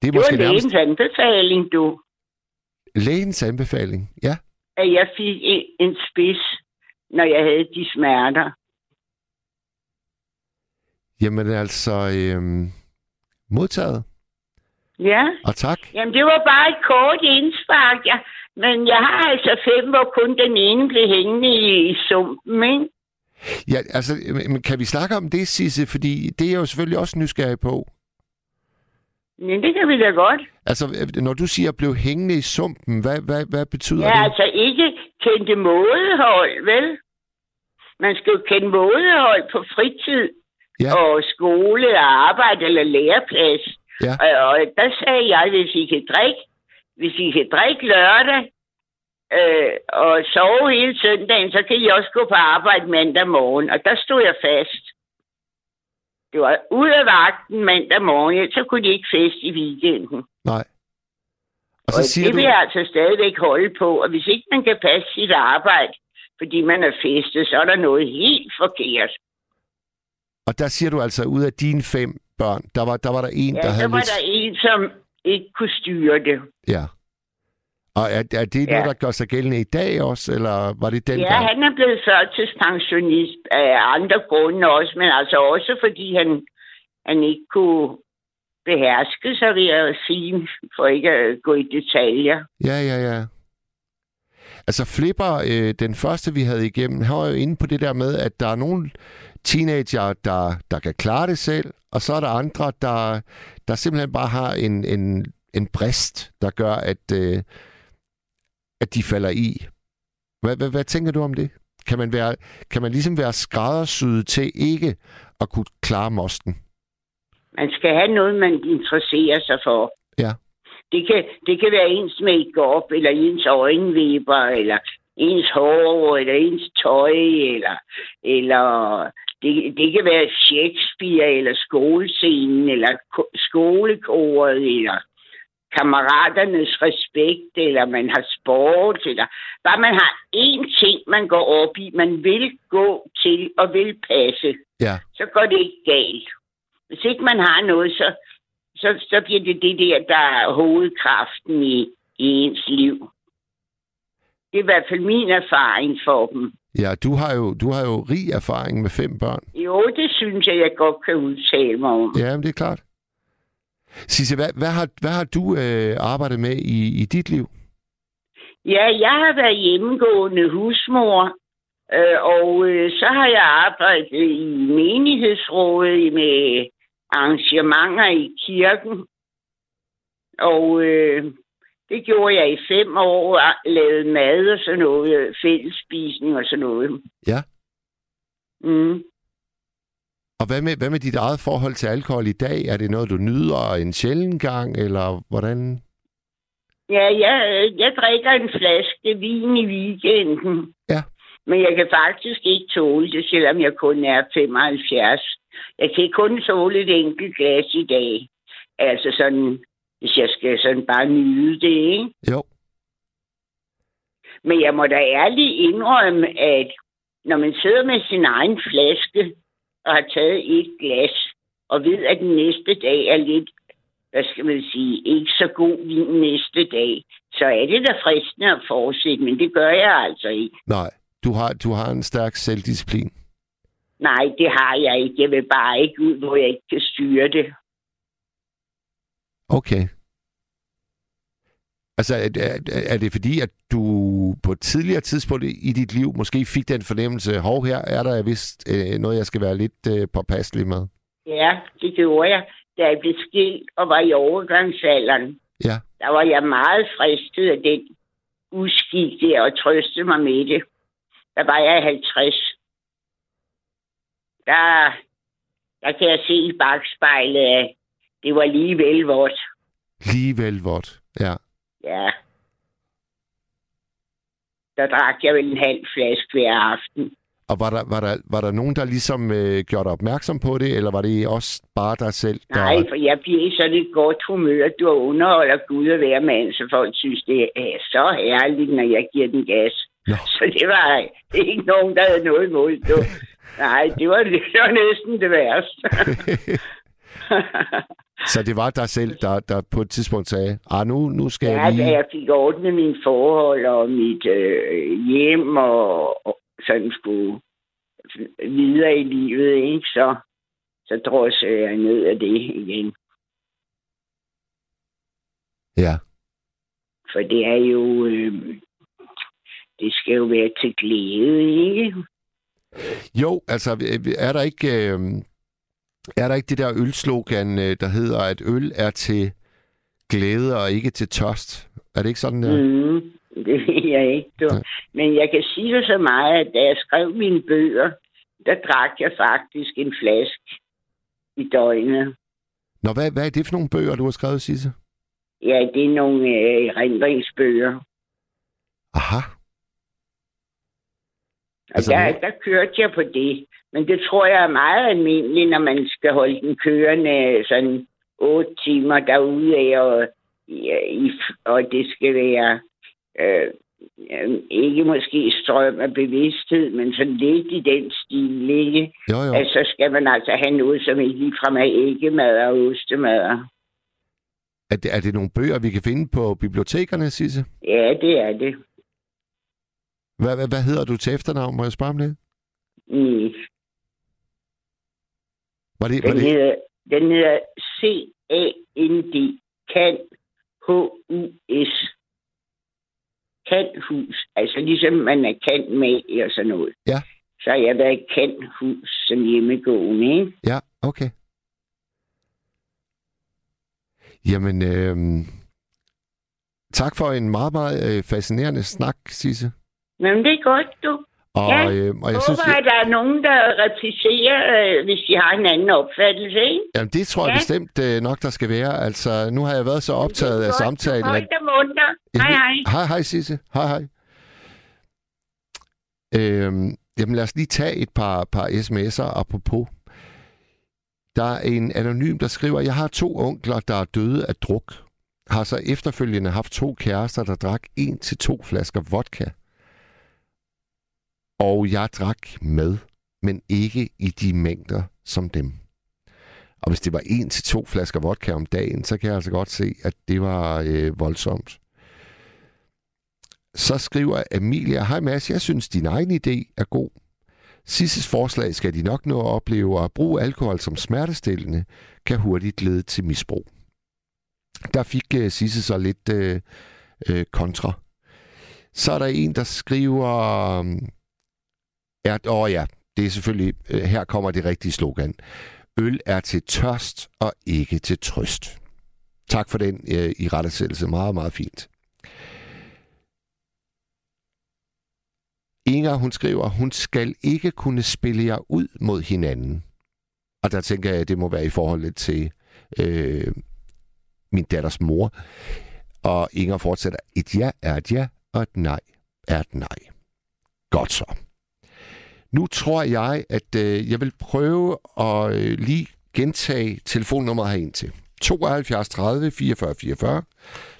Det er det var måske nærmest lægens anbefaling, du, lægens anbefaling. Ja. at jeg fik en, en spids, når jeg havde de smerter. Jamen altså, øhm, modtaget. Ja, Og tak. jamen det var bare et kort indspark, ja. Men jeg har altså fem, hvor kun den ene blev hængende i, i sumpen, ikke? Ja, altså, men kan vi snakke om det, Sisse? Fordi det er jeg jo selvfølgelig også nysgerrig på. Men det kan vi da godt. Altså, når du siger blev hængende i sumpen, hvad, hvad, hvad betyder Ja, det? altså ikke kendte mådehold, vel? Man skal jo kende mådehold på fritid Ja. og skole og arbejde eller læreplads. Ja. Og, og der sagde jeg, hvis I kan drikke, hvis I kan drikke lørdag øh, og sove hele søndagen, så kan I også gå på arbejde mandag morgen. Og der stod jeg fast. Det var ud af vagten mandag morgen, så kunne de ikke feste i weekenden. Nej. Og Og så siger det du... vil jeg altså stadigvæk holde på. Og hvis ikke man kan passe sit arbejde, fordi man er festet, så er der noget helt forkert. Og der siger du altså, ud af dine fem børn, der var der, var der en, Ja, der der havde var lidt... der en, som ikke kunne styre det. Ja. Og er, er det Ja. noget, der gør sig gældende i dag også, eller var det den Ja, gang? han er blevet førtidspensionist af andre grunde også, men altså også fordi han, han ikke kunne beherske sig, vil jeg sige, for ikke at gå i detaljer. Ja, ja, ja. Altså Flipper, øh, den første vi havde igennem, han var jo inde på det der med, at der er nogle teenager, der, der kan klare det selv, og så er der andre, der, der simpelthen bare har en, en, en brist, der gør, at, øh, at de falder i. Hvad, hvad, hvad tænker du om det? Kan man, være, kan man ligesom være skræddersyet til ikke at kunne klare mosten? Man skal have noget, man interesserer sig for. Ja. Det kan, det kan være ens make-up, eller ens øjenvipper, eller ens hår, eller ens tøj, eller, eller det, det kan være Shakespeare, eller skolescenen, eller ko- skolekoret, eller kammeraternes respekt, eller man har sport, eller bare man har én ting, man går op i, man vil gå til og vil passe, Ja. så går det ikke galt. Hvis ikke man har noget, så, så, så bliver det det der, der er hovedkraften i, i ens liv. Det er i hvert fald min erfaring for dem. Ja, du har jo, du har jo rig erfaring med fem børn. Jo, det synes jeg, jeg godt kan udtale mig om. Ja, men det er klart. Sisse, hvad, hvad, har, hvad har du øh, arbejdet med i, i dit liv? Ja, jeg har været hjemmegående husmor, øh, og øh, så har jeg arbejdet i menighedsrådet med arrangementer i kirken. Og øh, det gjorde jeg i fem år, lavede mad og sådan noget, fællesspisning og sådan noget. Ja. Mm. Og hvad med, hvad med dit eget forhold til alkohol i dag? Er det noget, du nyder en sjælden gang, eller hvordan? Ja, jeg, jeg drikker en flaske vin i weekenden. Ja. Men jeg kan faktisk ikke tåle det, selvom jeg kun er 75. Jeg kan kun tåle et enkelt glas i dag. Altså sådan, hvis jeg skal sådan bare nyde det, ikke? Jo. Men jeg må da ærligt indrømme, at når man sidder med sin egen flaske og har taget et glas, og ved, at den næste dag er lidt, hvad skal man sige, ikke så god vin næste dag, så er det da fristende at fortsætte, men det gør jeg altså ikke. Nej, du har, du har en stærk selvdisciplin. Nej, det har jeg ikke. Jeg vil bare ikke ud, hvor jeg ikke kan styre det. Okay. Altså, er, er, er det fordi, at du på et tidligere tidspunkt i dit liv måske fik den fornemmelse, hov, her er der vist øh, noget, jeg skal være lidt øh, påpasselig med? Ja, det gjorde jeg, da jeg blev skilt og var i overgangsalderen. Ja. Der var jeg meget fristet af den uskik der og trøste mig med det. Der var jeg 50. Der, der kan jeg se i bagspejlet, at det var lige vel vort. Ligevel vort, ja. Ja. Der drak jeg vel en halv flaske hver aften. Og var der, var der, var der nogen, der ligesom øh, gjorde dig opmærksom på det, eller var det også bare dig selv, der... Nej, for jeg bliver i sådan et godt humør, at du underholder Gud og hver mand, så folk synes, det er så herligt, når jeg giver den gas. Nå. Så det var ikke nogen, der havde noget imod det. Nej, det var, det var næsten det værste. Så det var dig selv, der, der på et tidspunkt sagde, ah, nu, nu skal ja, jeg lige... jeg fik ordnet mine forhold og mit øh, hjem og, og sådan skulle videre i livet, ikke? Så, så drossede jeg ned af det igen. Ja, For det er jo... Øh, det skal jo være til glæde, ikke? Jo, altså er der ikke, øh, er der ikke det der ølslogan, øh, der hedder, at øl er til glæde og ikke til tørst? Er det ikke sådan der? Mm, det ved jeg ikke, du. Ja. Men jeg kan sige dig så meget, at da jeg skrev mine bøger, der drak jeg faktisk en flaske i døgnet. Nå, hvad, hvad er det for nogle bøger, du har skrevet, Sisse? Ja, det er nogle øh, erindringsbøger. Aha. Altså, Altså, der, der kørte jeg på det. Men det tror jeg er meget almindeligt, når man skal holde den kørende sådan otte timer derude af, og, i, og det skal være øh, øh, ikke måske strøm af bevidsthed, men sådan lidt i den stil, ikke? Jo, jo. Altså, så skal man altså have noget, som ikke ligefrem er æggemad og ostemad. Er det, er det nogle bøger, vi kan finde på bibliotekerne, Sisse? Ja, det er det. Hvad, hvad, hvad hedder du til efternavn? Må jeg spørge om det? Mm. Var det, var Den det hedder, den hedder C-A-N-D. Kan H-U-S. Kanthus. Altså ligesom man er kant med og sådan noget. Ja. Så har jeg været kanthus som hjemmegående, ikke? Ja, okay. Jamen, øh, tak for en meget, meget øh, fascinerende snak, Sisse. Men det er godt, du. Og, Ja, øh, og jeg Jeg synes, håber, at der er nogen, der replicerer, øh, hvis de har en anden opfattelse, ikke? jamen, det tror jeg Ja. bestemt øh, nok, der skal være. Altså, nu har jeg været så optaget af samtalen. Højt og munter. Hej, hej. Hej, hej, Sisse. Hej, hej. Øhm, jamen lad os lige tage et par, par sms'er apropos. Der er en anonym, der skriver, jeg har to onkler, der er døde af druk. Har så efterfølgende haft to kærester, der drak en til to flasker vodka. Og jeg drak med, men ikke i de mængder som dem. Og hvis det var en til to flasker vodka om dagen, så kan jeg altså godt se, at det var øh, voldsomt. Så skriver Emilia, Hej Mads, jeg synes din egen idé er god. Sisses forslag skal de nok nå at opleve, at bruge alkohol som smertestillende kan hurtigt lede til misbrug. Der fik uh, Sisse så lidt uh, uh, kontra. Så er der en, der skriver, er... åh ja, det er selvfølgelig, øh, her kommer det rigtige slogan. Øl er til tørst og ikke til trøst. Tak for den øh, uh, i rettesættelse. Meget, meget fint. Inger, hun skriver, hun skal ikke kunne spille jer ud mod hinanden. Og der tænker jeg, at det må være i forhold til øh, min datters mor. Og Inger fortsætter, et ja er et ja, og et nej er et nej. Godt så. Nu tror jeg, at øh, jeg vil prøve at øh, lige gentage telefonnummeret herind til. 72 30 44 44.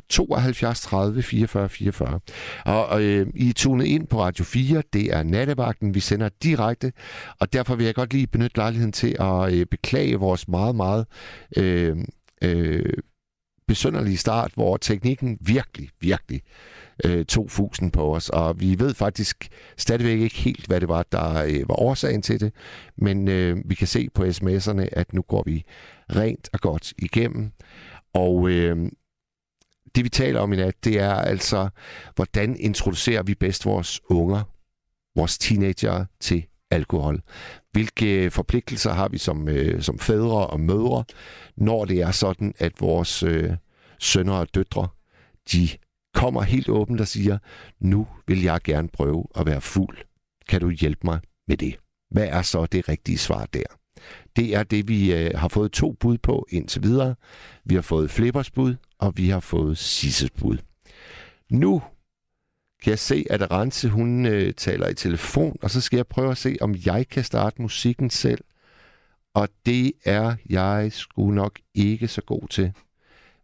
72 30 44 44. Og, og øh, I er tunet ind på Radio 4. Det er nattevagten. Vi sender direkte. Og derfor vil jeg godt lige benytte lejligheden til at øh, beklage vores meget, meget øh, øh, besønderlige start, hvor teknikken virkelig, virkelig øh, tog fusen på os. Og vi ved faktisk stadigvæk ikke helt, hvad det var, der øh, var årsagen til det. Men øh, vi kan se på sms'erne, at nu går vi rent og godt igennem. Og øh, det vi taler om i nat, det er altså, hvordan introducerer vi bedst vores unger, vores teenager til alkohol? Hvilke forpligtelser har vi som, øh, som fædre og mødre, når det er sådan, at vores øh, sønner og døtre, de kommer helt åbent og siger, nu vil jeg gerne prøve at være fuld. Kan du hjælpe mig med det? Hvad er så det rigtige svar der? Det er det, vi øh, har fået to bud på indtil videre. Vi har fået Flippers bud, og vi har fået Sisses bud. Nu kan jeg se, at Rense, hun øh, taler i telefon, og så skal jeg prøve at se, om jeg kan starte musikken selv. Og det er jeg sgu nok ikke så god til.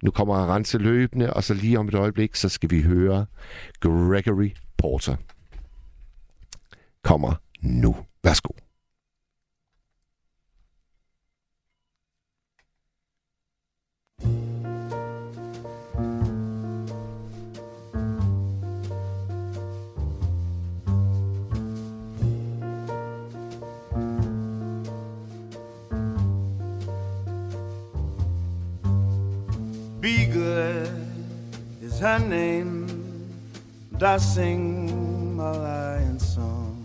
Nu kommer Rense løbende, og så lige om et øjeblik, så skal vi høre Gregory Porter. Kommer nu. Værsgo. Be is her name. And I sing my lion song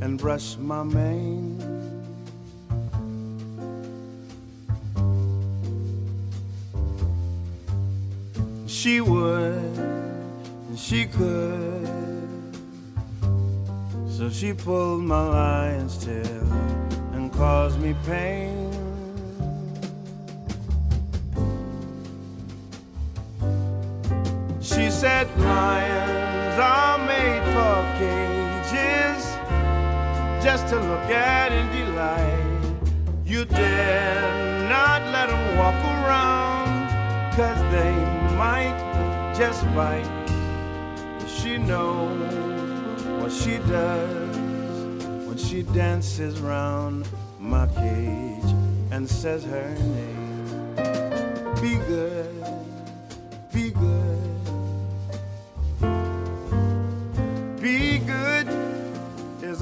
and brush my mane. She would, and she could. So she pulled my lion's tail and caused me pain. Said lions are made for cages just to look at in delight. You dare not let them walk around, cause they might just bite. She knows what she does when she dances round my cage and says her name. Be good,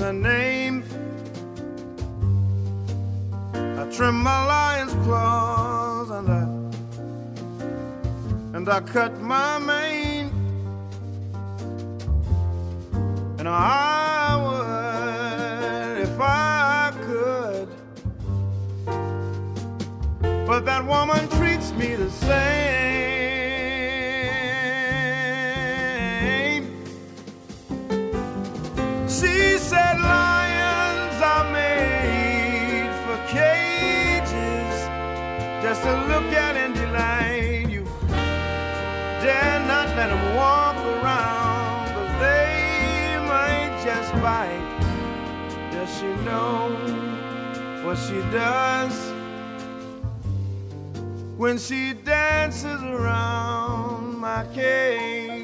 is name. I trim my lion's claws and I and I cut my mane. And I would if I could. But that woman treats me the same. To look at and delight you. Dare not let them walk around, but they might just bite. Does she know what she does when she dances around my cage?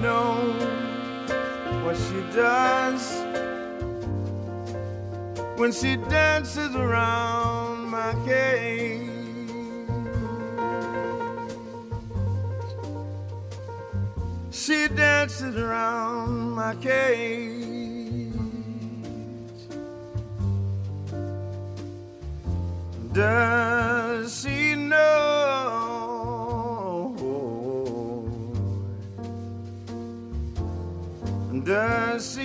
Know what she does when she dances around my cage? She dances around my cage. Does Does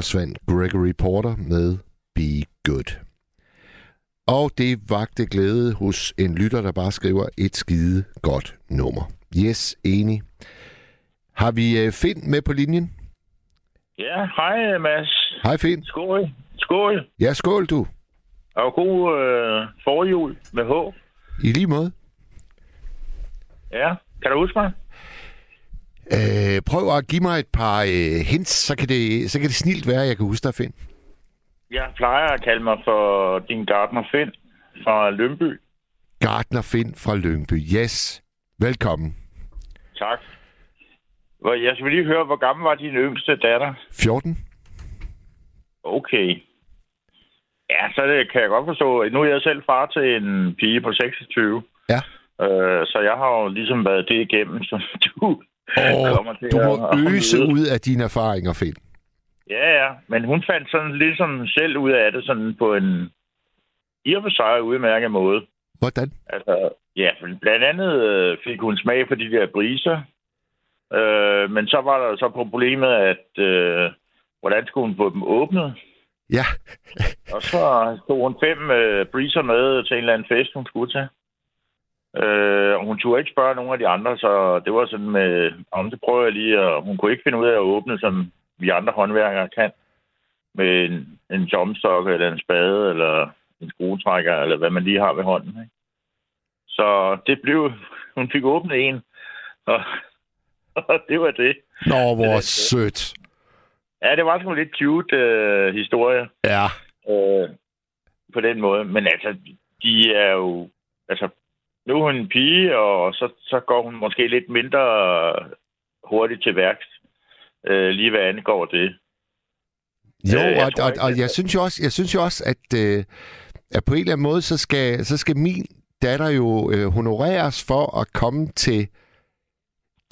forsvandt Gregory Porter med Be Good. Og det vagte glæde hos en lytter, der bare skriver et skide godt nummer. Yes, enig. Har vi øh, Finn med på linjen? Ja, hej Mads. Hej Finn. Skål. Skål. Ja, skål du. Og god øh, forjul med H. I lige måde. Ja, kan du huske mig? Øh, prøv at give mig et par øh, hints, så kan, det, så kan det snilt være, at jeg kan huske dig, Finn. Jeg plejer at kalde mig for din gartner Finn fra Lønby. Gardner Finn fra Lyngby. Yes. Velkommen. Tak. Jeg skal lige høre, hvor gammel var din yngste datter? 14. Okay. Ja, så det kan jeg godt forstå. Nu er jeg selv far til en pige på 26. Ja. Øh, så jeg har jo ligesom været det igennem, så du Til du må at- at øse møde. ud af dine erfaringer, Finn. Ja, ja. Men hun fandt sådan ligesom selv ud af det sådan på en i og for sig udmærket måde. Hvordan? Altså, ja, blandt andet øh, fik hun smag for de der briser. Øh, men så var der så problemet, at øh, hvordan skulle hun få dem åbnet? Ja, Og så tog hun fem øh, briser med til en eller anden fest, hun skulle til. Øh, og hun turde ikke spørge nogen af de andre, så det var sådan med, om det prøver jeg lige, og hun kunne ikke finde ud af at åbne, som vi andre håndværkere kan, med en, en jomstok eller en spade, eller en skruetrækker, eller hvad man lige har ved hånden. Ikke? Så det blev, hun fik åbnet en, og, og det var det. Nå, hvor det. sødt. Ja, det var sgu en lidt cute øh, historie. Ja, øh, på den måde. Men altså, de er jo... Altså, nu er hun en pige, og så, så går hun måske lidt mindre hurtigt til værks, øh, lige hvad angår det. jo, Øh, jeg og, tror og, og at- jeg synes jo også, jeg synes jo også at, øh, at på en eller anden måde, så skal, så skal min datter jo øh, honoreres for at komme til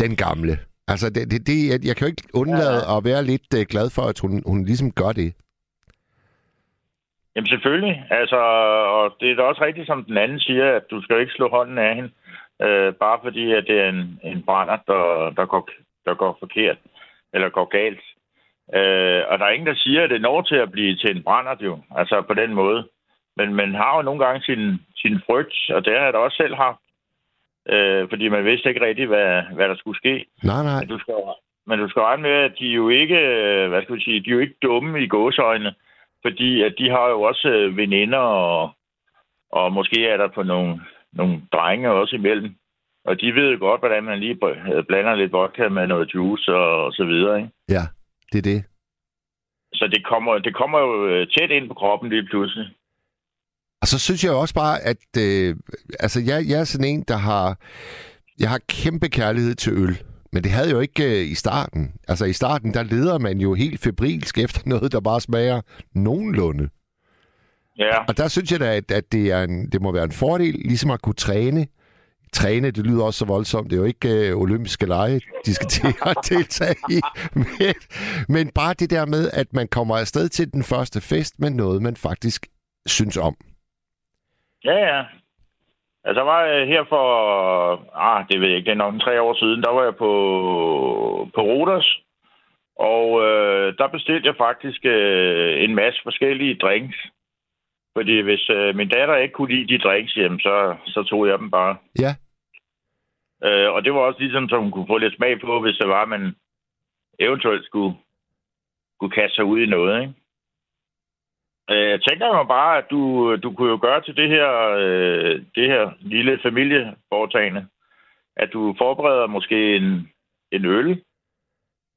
den gamle. Altså, det, det, det, jeg, jeg kan jo ikke undlade ja. at være lidt øh, glad for, at hun, hun ligesom gør det. Jamen selvfølgelig. Altså, og det er da også rigtigt, som den anden siger, at du skal ikke slå hånden af hende, øh, bare fordi, at det er en, en brænder, der, der, går, der går forkert, eller går galt. Øh, og der er ingen, der siger, at det når til at blive til en brænder, jo. Altså på den måde. Men man har jo nogle gange sin, sin frygt, og det har jeg da også selv haft. Øh, fordi man vidste ikke rigtigt, hvad, hvad der skulle ske. Nej, nej. Men du skal, men du skal regne med, at de jo ikke, øh, hvad skal vi sige, de er jo ikke dumme i gåsøjne, fordi at de har jo også øh, veninder, og, og måske er der på nogle, nogle drenge også imellem. Og de ved jo godt, hvordan man lige øh, blander lidt vodka med noget juice og, og så videre. Ikke? Ja, det er det. Så det kommer, det kommer jo øh, tæt ind på kroppen lige pludselig. Og så synes jeg også bare, at øh, altså, jeg, jeg er sådan en, der har, jeg har kæmpe kærlighed til øl. Men det havde jo ikke øh, i starten. Altså i starten, der leder man jo helt febrilsk efter noget, der bare smager nogenlunde. Ja, Og der synes jeg da, at, at det, er en, det må være en fordel, ligesom at kunne træne. Træne, det lyder også så voldsomt. Det er jo ikke øh, olympiske lege, de skal til at deltage i. Men, men bare det der med, at man kommer afsted til den første fest med noget, man faktisk synes om. ja, ja. Altså, var jeg her for, ah, det ved jeg ikke, det er nok tre år siden, der var jeg på, på Rodos, og øh, der bestilte jeg faktisk øh, en masse forskellige drinks. Fordi hvis øh, min datter ikke kunne lide de drinks, jamen, så, så tog jeg dem bare. Ja, Øh, og det var også ligesom, så hun kunne få lidt smag på, hvis det var, man eventuelt skulle, skulle kaste sig ud i noget, ikke? Øh, Jeg tænker mig bare, at du, du kunne jo gøre til det her, øh, det her lille familieforetagende, at du forbereder måske en, en øl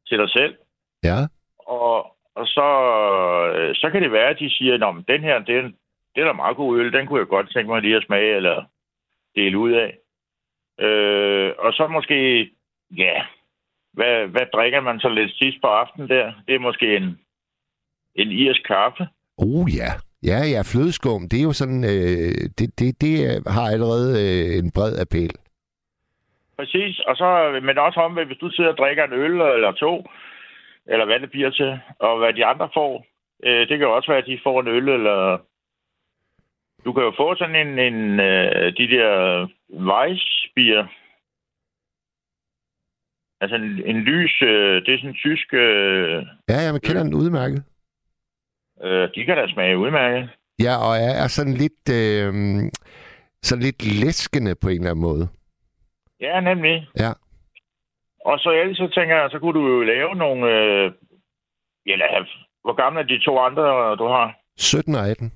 til dig selv, ja. og, og så, øh, så kan det være, at de siger, at den her, det er, det er meget god øl, den kunne jeg godt tænke mig lige at smage eller dele ud af. Øh, og så måske, ja, hvad, hvad drikker man så lidt sidst på aftenen der? Det er måske en, en irsk kaffe. Oh ja. Ja, ja, flødeskum, det er jo sådan, øh, det, det, det har allerede øh, en bred appel. Præcis, og så, men også omvendt, hvis du sidder og drikker en øl eller to, eller hvad det bliver til, og hvad de andre får, øh, det kan jo også være, at de får en øl, eller du kan jo få sådan en, en øh, de der Weissbier, altså en, en lys, øh, det er sådan en tysk, øh, Ja, ja, man kender den udmærket. Øh, de kan da smage udmærket. Ja, og er, er sådan lidt, øh, sådan lidt læskende på en eller anden måde. Ja, nemlig. Ja. Og så ellers så tænker jeg, så kunne du jo lave nogle, øh, eller hvor gamle er de to andre, du har? 17 og 18.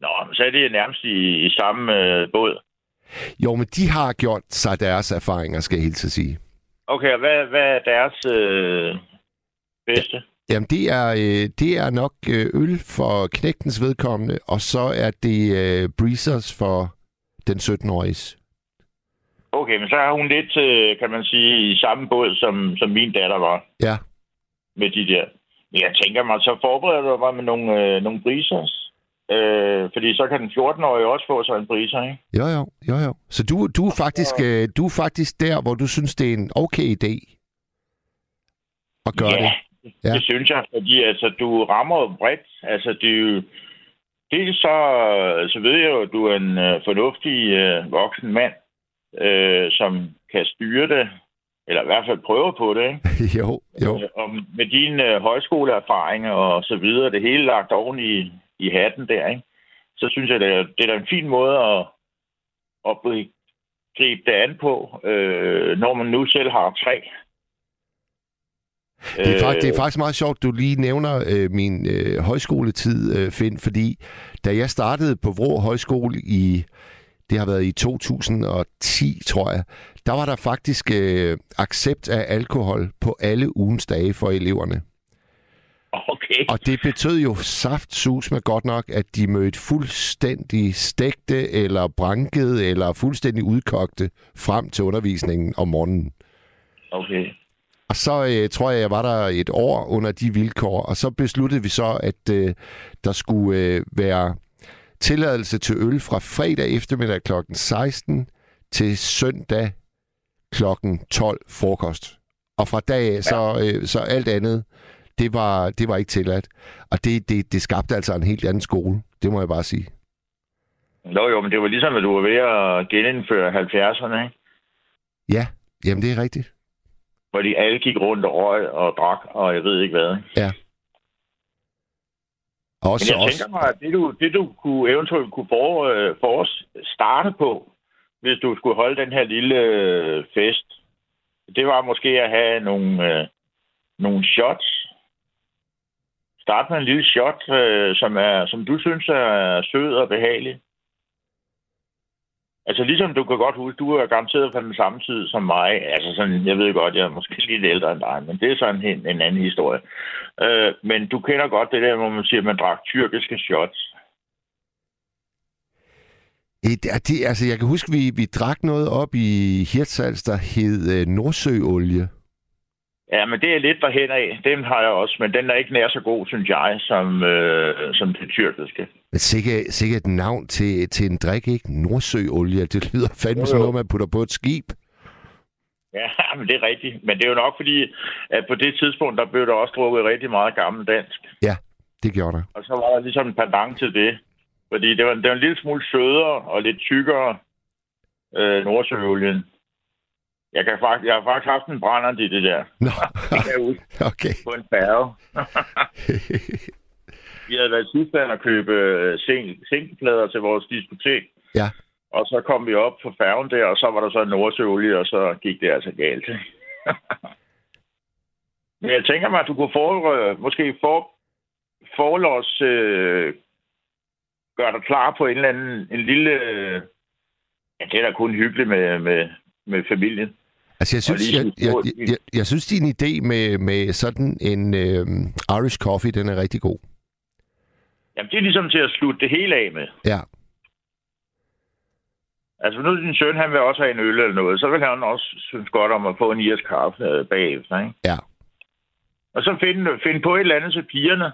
Nå, så er det nærmest i, i samme øh, båd. Jo, men de har gjort sig deres erfaringer, skal jeg helt sige. Okay, og hvad, hvad er deres øh, bedste? Jamen, det er, øh, det er nok øh, øl for knægtens vedkommende, og så er det øh, breezers for den 17-årige. Okay, men så er hun lidt, øh, kan man sige, i samme båd, som, som min datter var Ja, med de der. Jeg tænker mig, så forbereder du dig med nogle, øh, nogle brisers. Øh, fordi så kan den 14-årige også få sig en briser, ikke? Jo, jo, jo, jo. Så du, du, er faktisk, øh, du er faktisk der, hvor du synes, det er en okay idé at gøre ja, det. Ja, det synes jeg, fordi altså, du rammer jo bredt. Altså, det jo... Dels så, så ved jeg jo, at du er en øh, fornuftig øh, voksen mand, øh, som kan styre det, eller i hvert fald prøve på det, ikke? jo, jo. Øh, Og med dine øh, højskoleerfaringer og så videre, det hele lagt oven i, i hatten der, ikke? så synes jeg, det er, det er da en fin måde at, at gribe det an på, øh, når man nu selv har tre. Det er, faktisk, det Øh, er faktisk meget sjovt, du lige nævner øh, min øh, højskoletid, øh, Finn, fordi da jeg startede på Vrå Højskole i, det har været i 2010, tror jeg, der var der faktisk øh, accept af alkohol på alle ugens dage for eleverne. Okay. Og det betød jo saft sus med godt nok, at de mødte fuldstændig stegte, eller brankede, eller fuldstændig udkogte frem til undervisningen om morgenen. okay. Og så øh, tror jeg, jeg var der et år under de vilkår, og så besluttede vi så, at øh, der skulle øh, være tilladelse til øl fra fredag eftermiddag kl. 16 til søndag kl. 12 frokost. Og fra dag af, så, øh, så alt andet, det var, det var ikke tilladt. Og det, det, det skabte altså en helt anden skole. Det må jeg bare sige. Nå jo, men det var ligesom, at du var ved at genindføre 70'erne, ikke? Ja, jamen det er rigtigt. Fordi alle gik rundt og røg og drak, og jeg ved ikke hvad. ikke? Og Men også, jeg også, tænker mig, at det du, det du kunne eventuelt kunne for, øh, for os starte på, hvis du skulle holde den her lille øh, fest, det var måske at have nogle, øh, nogle shots. Start med en lille shot, øh, som, er, som du synes er sød og behagelig. Altså ligesom du kan godt huske, du er garanteret fra den samme tid som mig. Altså sådan, jeg ved godt, jeg er måske lidt ældre end dig, men det er sådan en, en anden historie. Øh, men du kender godt det der, hvor man siger, at man drak tyrkiske shots. Et, er det, altså, jeg kan huske, vi, vi drak noget op i Hirtshals, der hed øh, Nordsøolie. Ja, men det er lidt derhen af. Den har jeg også, men den er ikke nær så god, synes jeg, som, øh, som det tyrkiske. Men sikkert, sikkert et navn til, til en drik, ikke? Nordsøolie. Det lyder fandme Jo, som jo. noget, man putter på et skib. Ja, men det er rigtigt. Men det er jo nok fordi, at på det tidspunkt, der blev der også drukket rigtig meget gammel dansk. Det gjorde der. Og så var der ligesom en pendant til det. Fordi det var, det var en lille smule sødere og lidt tykkere øh, Nordsøolien. Jeg, kan faktisk, jeg har faktisk haft en brænder i det der. Nå, Det kan jeg huske okay. på en færge. Vi havde været i Tyskland og købe øh, sing- singleplader til vores diskotek. Ja. Og så kom vi op på færgen der, og så var der så en nordsøolie, og så gik det altså galt. Men jeg tænker mig, at du kunne for, øh, måske for, forlås øh, gøre dig klar på en eller anden en lille... Øh, ja, det er da kun hyggeligt med, med, med familien. Altså, jeg synes, lige jeg, jeg, jeg, jeg synes din idé med, med sådan en øh, Irish coffee, den er rigtig god. Jamen, det er ligesom til at slutte det hele af med. Ja, Altså, nu din søn, han vil også have en øl eller noget, så vil han også synes godt om at få en irsk kaffe øh, bagefter, ikke? ja. Og så finde, finde på et eller andet til pigerne.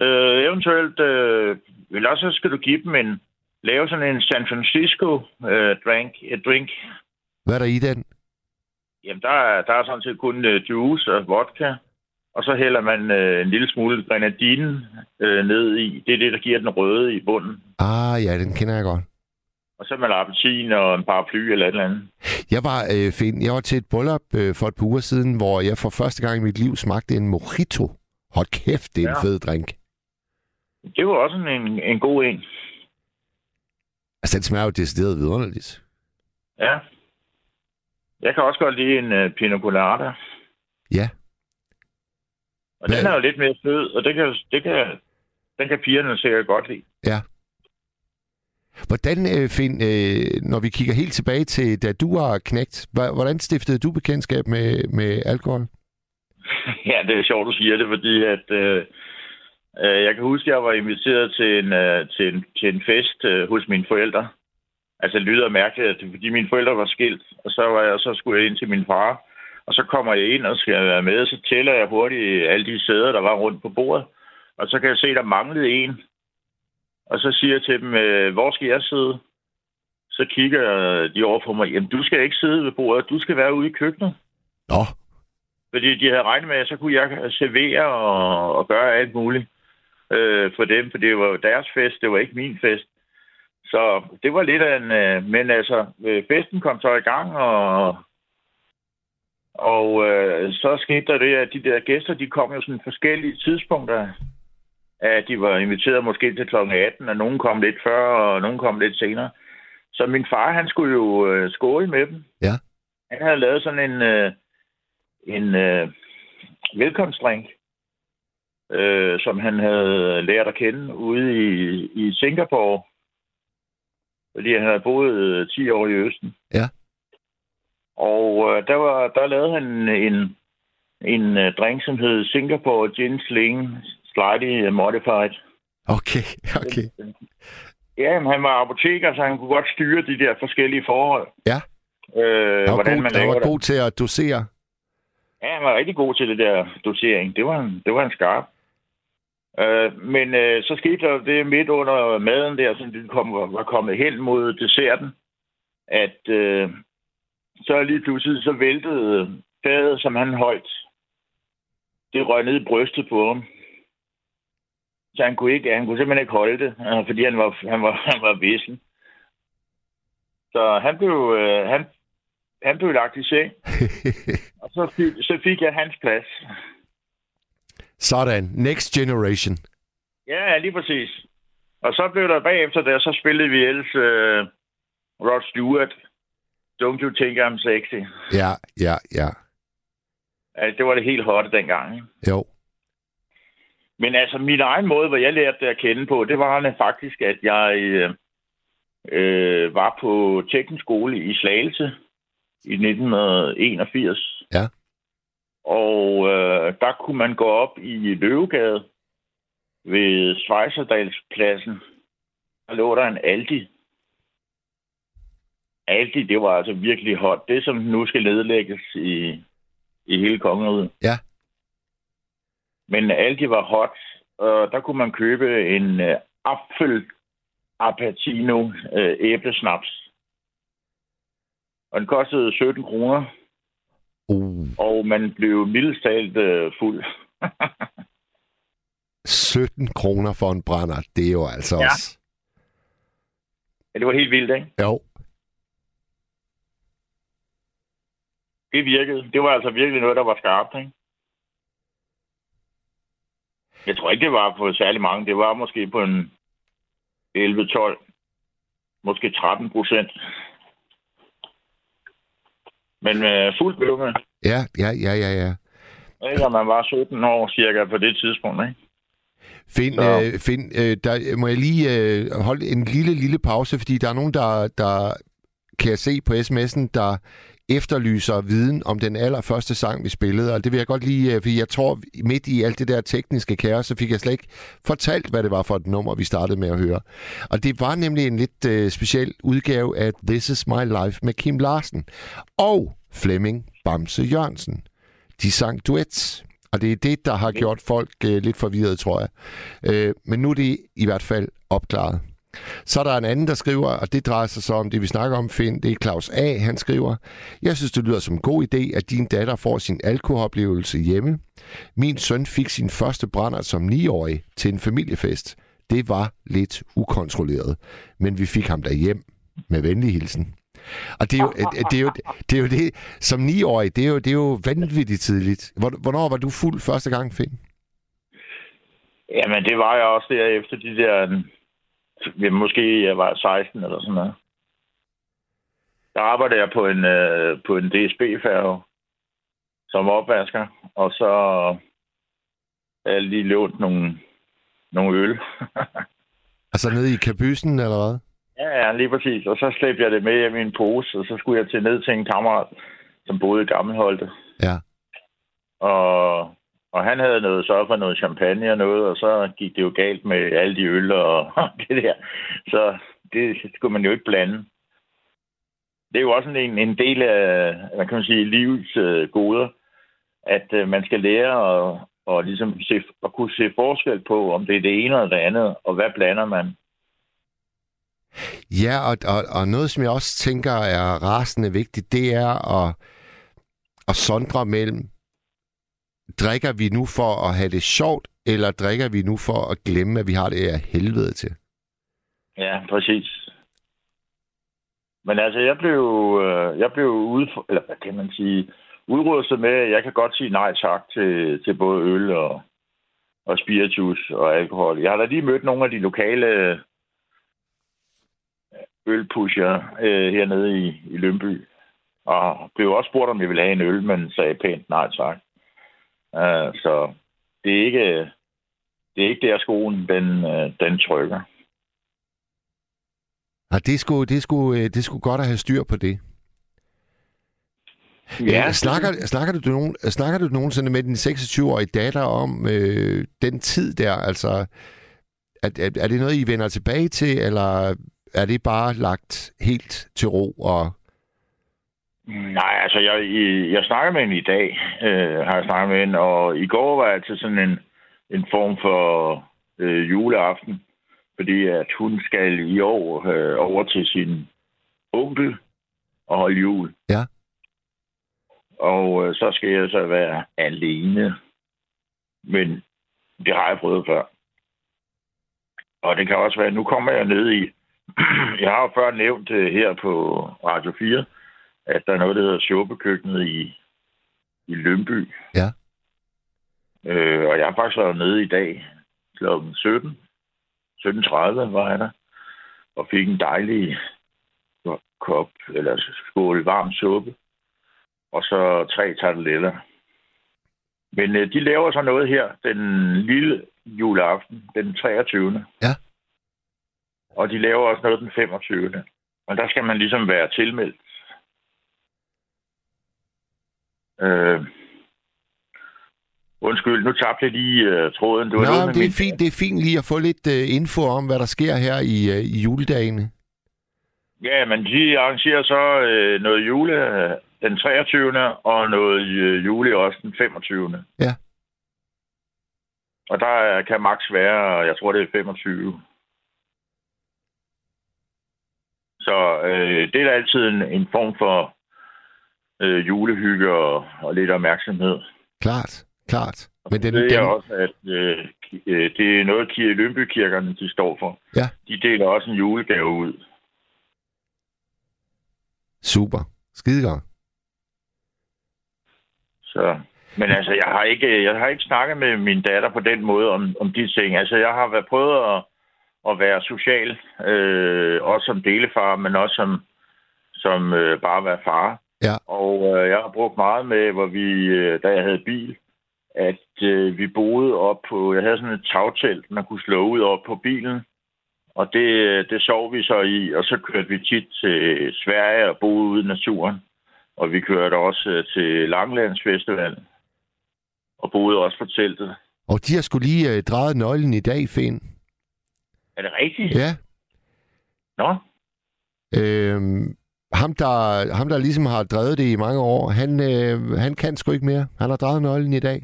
Øh, eventuelt, øh, eller også så skal du give dem en, lave sådan en San Francisco øh, drink, et drink. Hvad er der i den? Jamen, der er, der er sådan set kun øh, juice og vodka. Og så hælder man øh, en lille smule grenadine øh, ned i. Det er det, der giver den røde i bunden. Ah, ja, den kender jeg godt. Og så med appelsin og en paraply eller et eller andet. Jeg var, øh, Finn, jeg var til et bryllup øh, for et par uger siden, hvor jeg for første gang i mit liv smagte en mojito. Hold kæft, det er ja. en fed drink. Det var også en, en god en. Altså, den smager jo decideret vidunderligt. Ja. Jeg kan også godt lide en uh, pina colada. Ja. Og Hvad- den er jo lidt mere sød, og det kan, det kan, den kan pigerne sikkert godt lide. Hvordan, øh, Finn, øh, når vi kigger helt tilbage til, da du var knægt, hvordan stiftede du bekendtskab med, med alkohol? ja, det er sjovt, du siger det, fordi at, øh, øh, jeg kan huske, at jeg var inviteret til en, øh, til en, til en fest øh, hos mine forældre. Altså, det lyder mærkeligt, at det, fordi mine forældre var skilt, og så var jeg så skulle jeg ind til min far. Og så kommer jeg ind og skal være med, så tæller jeg hurtigt alle de sæder, der var rundt på bordet. Og så kan jeg se, der manglede en. Og så siger jeg til dem, øh, hvor skal jeg sidde? Så kigger de over på mig, jamen du skal ikke sidde ved bordet, du skal være ude i køkkenet. Nå, Fordi de havde regnet med, at så kunne jeg servere og, og gøre alt muligt øh, for dem, for det var deres fest, det var ikke min fest. Så det var lidt af en... Øh, men altså, øh, festen kom så i gang, og, og øh, så skete der det, at de der gæster, de kom jo sådan forskellige tidspunkter. At de var inviteret måske til kl. 18, og nogen kom lidt før, og nogen kom lidt senere. Så min far, han skulle jo øh, skåle med dem. Ja. Han havde lavet sådan en, øh, en øh, velkomstdrink, øh, som han havde lært at kende ude i, i Singapore. Fordi han havde boet øh, 10 år i Østen. Ja. Og øh, der, var, der lavede han en, en øh, drink, som hed Singapore Gin Sling Slightly Modified. okay, okay. Ja, men han var apoteker, så han kunne godt styre de der forskellige forhold. Ja. Øh, Han hvordan god, man han var god til at dosere. Ja, han var rigtig god til det der dosering. Det var en, det var en skarp. Øh, men øh, så skete der det midt under maden der, som de kom, var, var kommet hen mod desserten, at øh, så lige pludselig så væltede fadet, som han holdt. Det røg ned i brystet på ham. Så han kunne, ikke, han kunne simpelthen ikke holde det, øh, fordi han var, han var, han var vissen. Så han blev, øh, han, han blev lagt i seng, og så fik, så fik jeg hans plads. Sådan. Next generation. Ja, lige præcis. Og så blev der bagefter der, så spillede vi ellers uh, Rod Stewart. Don't you think I'm sexy? Ja, ja, ja. Altså, det var det helt hotte dengang. Ikke? Jo. Men altså, min egen måde, hvor jeg lærte det at kende på, det var faktisk, at jeg øh, øh, var på teknisk skole i Slagelse i 1981. Ja. Og øh, der kunne man gå op i Løvegade ved Schweizerdalspladsen. Der lå der en Aldi. Aldi, det var altså virkelig hot. Det, som nu skal nedlægges i, i hele kongeriget. Ja. Men Aldi var hot, og der kunne man købe en øh, apfel Apatino øh, æblesnaps. Og den kostede 17 kroner, Uh, og man blev mildest talt øh, fuld. 17 kroner for en brænder. Det er jo altså Ja. også... ja, det var helt vildt, ikke? Jo. Det virkede. Det var altså virkelig noget, der var skarpt, ikke? Jeg tror ikke, det var på særlig mange. Det var måske på en 11-12, måske 13 procent. Men øh, fuldt bøvende. Ja, ja, ja, ja, ja. Ikke, man var 17 år cirka på det tidspunkt, ikke? Find, øh, find øh, der må jeg lige øh, holde en lille, lille pause, fordi der er nogen, der, der kan jeg se på sms'en, der efterlyser viden om den allerførste sang, vi spillede, og det vil jeg godt lige, øh, fordi jeg tror, midt i alt det der tekniske kaos, så fik jeg slet ikke fortalt, hvad det var for et nummer, vi startede med at høre. Og det var nemlig en lidt øh, speciel udgave af This Is My Life med Kim Larsen og Flemming Bamse Jørgensen. De sang duets, og det er det, der har gjort folk øh, lidt forvirret, tror jeg. Øh, men nu er det i hvert fald opklaret. Så er der en anden, der skriver, og det drejer sig så om det, vi snakker om, Finn. Det er Claus A. Han skriver, Jeg synes, det lyder som en god idé, at din datter får sin alkoholoplevelse hjemme. Min søn fik sin første brænder som 9-årig til en familiefest. Det var lidt ukontrolleret, men vi fik ham derhjem med venlig hilsen. Og det er jo det, er jo, det, er jo det som 9-årig, det er jo, det er jo vanvittigt tidligt. Hvor- Hvornår var du fuld første gang, Finn? Jamen, det var jeg også der efter de der... Ja, måske jeg var 16 eller sådan noget. Der arbejdede jeg på en, øh, på en DSB-færge som opvasker, og så jeg lige lånt nogle, nogle øl. Altså nede i kabysen, eller hvad? ja, ja, lige præcis. Og så slæbte jeg det med i en pose, og så skulle jeg til ned til en kammerat, som boede i Gammelholte. Ja. Og, og han havde noget så for noget champagne og noget, og så gik det jo galt med alle de øl og det der. Så det skulle man jo ikke blande. det er jo også en, en del af, hvad kan man sige, livets øh, goder, at øh, man skal lære at, og ligesom se, at kunne se forskel på, om det er det ene eller det andet, og hvad blander man. Ja, og, og, og noget, som jeg også tænker er rasende vigtigt, det er at, at sondre mellem, drikker vi nu for at have det sjovt, eller drikker vi nu for at glemme, at vi har det af helvede til? Ja, præcis. Men altså, jeg blev, øh, jeg blev ude, eller hvad kan man sige, udrustet med, at jeg kan godt sige nej tak til, til både øl og, og spiritus og alkohol. Jeg har da lige mødt nogle af de lokale øh, ølpusher øh, hernede i, i Lønby. Og blev også spurgt, om jeg ville have en øl, men sagde pænt nej tak. Uh, så det er ikke, det er ikke der skoen, den, uh, den trykker. Og det skulle, det, skulle, øh, det skulle godt at have styr på det. Ja, snakker, snakker, du nogen, snakker du nogensinde med din 26-årige datter om øh, den tid der? Altså, er, er, er det noget, I vender tilbage til, eller er det bare lagt helt til ro? Og... Nej, altså, jeg, jeg snakker med hende i dag, øh, har jeg snakket med hende, og i går var det sådan en, en form for øh, juleaften, fordi at hun skal i år øh, over til sin onkel og holde jul. Ja. Og øh, så skal jeg så være alene. Men det har jeg prøvet før. Og det kan også være, nu kommer jeg ned i... jeg har jo før nævnt øh, her på Radio 4, at der er noget, der hedder Sjåbekøkkenet i, i Lønby. Ja. Øh, og jeg har faktisk været nede i dag kl. 17. 17.30 var jeg der. Og fik en dejlig kop, eller skål varm suppe og så tre tarteletter. Men øh, de laver så noget her den lille juleaften, den 23. Ja. Og de laver også noget den 25. Og der skal man ligesom være tilmeldt. Øh, Undskyld, nu tabte jeg lige uh, tråden. Du Nå, det er, min... fint, det er fint lige at få lidt uh, info om, hvad der sker her i, uh, i juledagene. Ja, men de arrangerer så uh, noget jule, den 23. og noget øh, juli også den 25. Ja. Og der kan max være, jeg tror det er 25. Så øh, det er da altid en, en form for øh, julehygge og, og lidt opmærksomhed. Klart, klart. Men den, det er den... også, at øh, øh det er noget, Lønbykirkerne de står for. Ja. De deler også en julegave ud. Super. Skidegodt. Så, men altså, jeg har, ikke, jeg har ikke snakket med min datter på den måde om, om de ting. Altså, jeg har været prøvet at, at være social, øh, også som delefar, men også som, som øh, bare at være far. Ja. Og øh, jeg har brugt meget med, hvor vi, øh, da jeg havde bil, at øh, vi boede op på, jeg havde sådan et tagtelt, man kunne slå ud op på bilen. Og det, det sov vi så i, og så kørte vi tit til Sverige og boede ude i naturen. Og vi kørte også øh, til Langlands Festival. Og boede også på teltet. Og de har skulle lige øh, drejet nøglen i dag, Finn. Er det rigtigt? Ja. Nå? Øhm, ham, der, ham, der ligesom har drevet det i mange år, han, øh, han kan sgu ikke mere. Han har drejet nøglen i dag.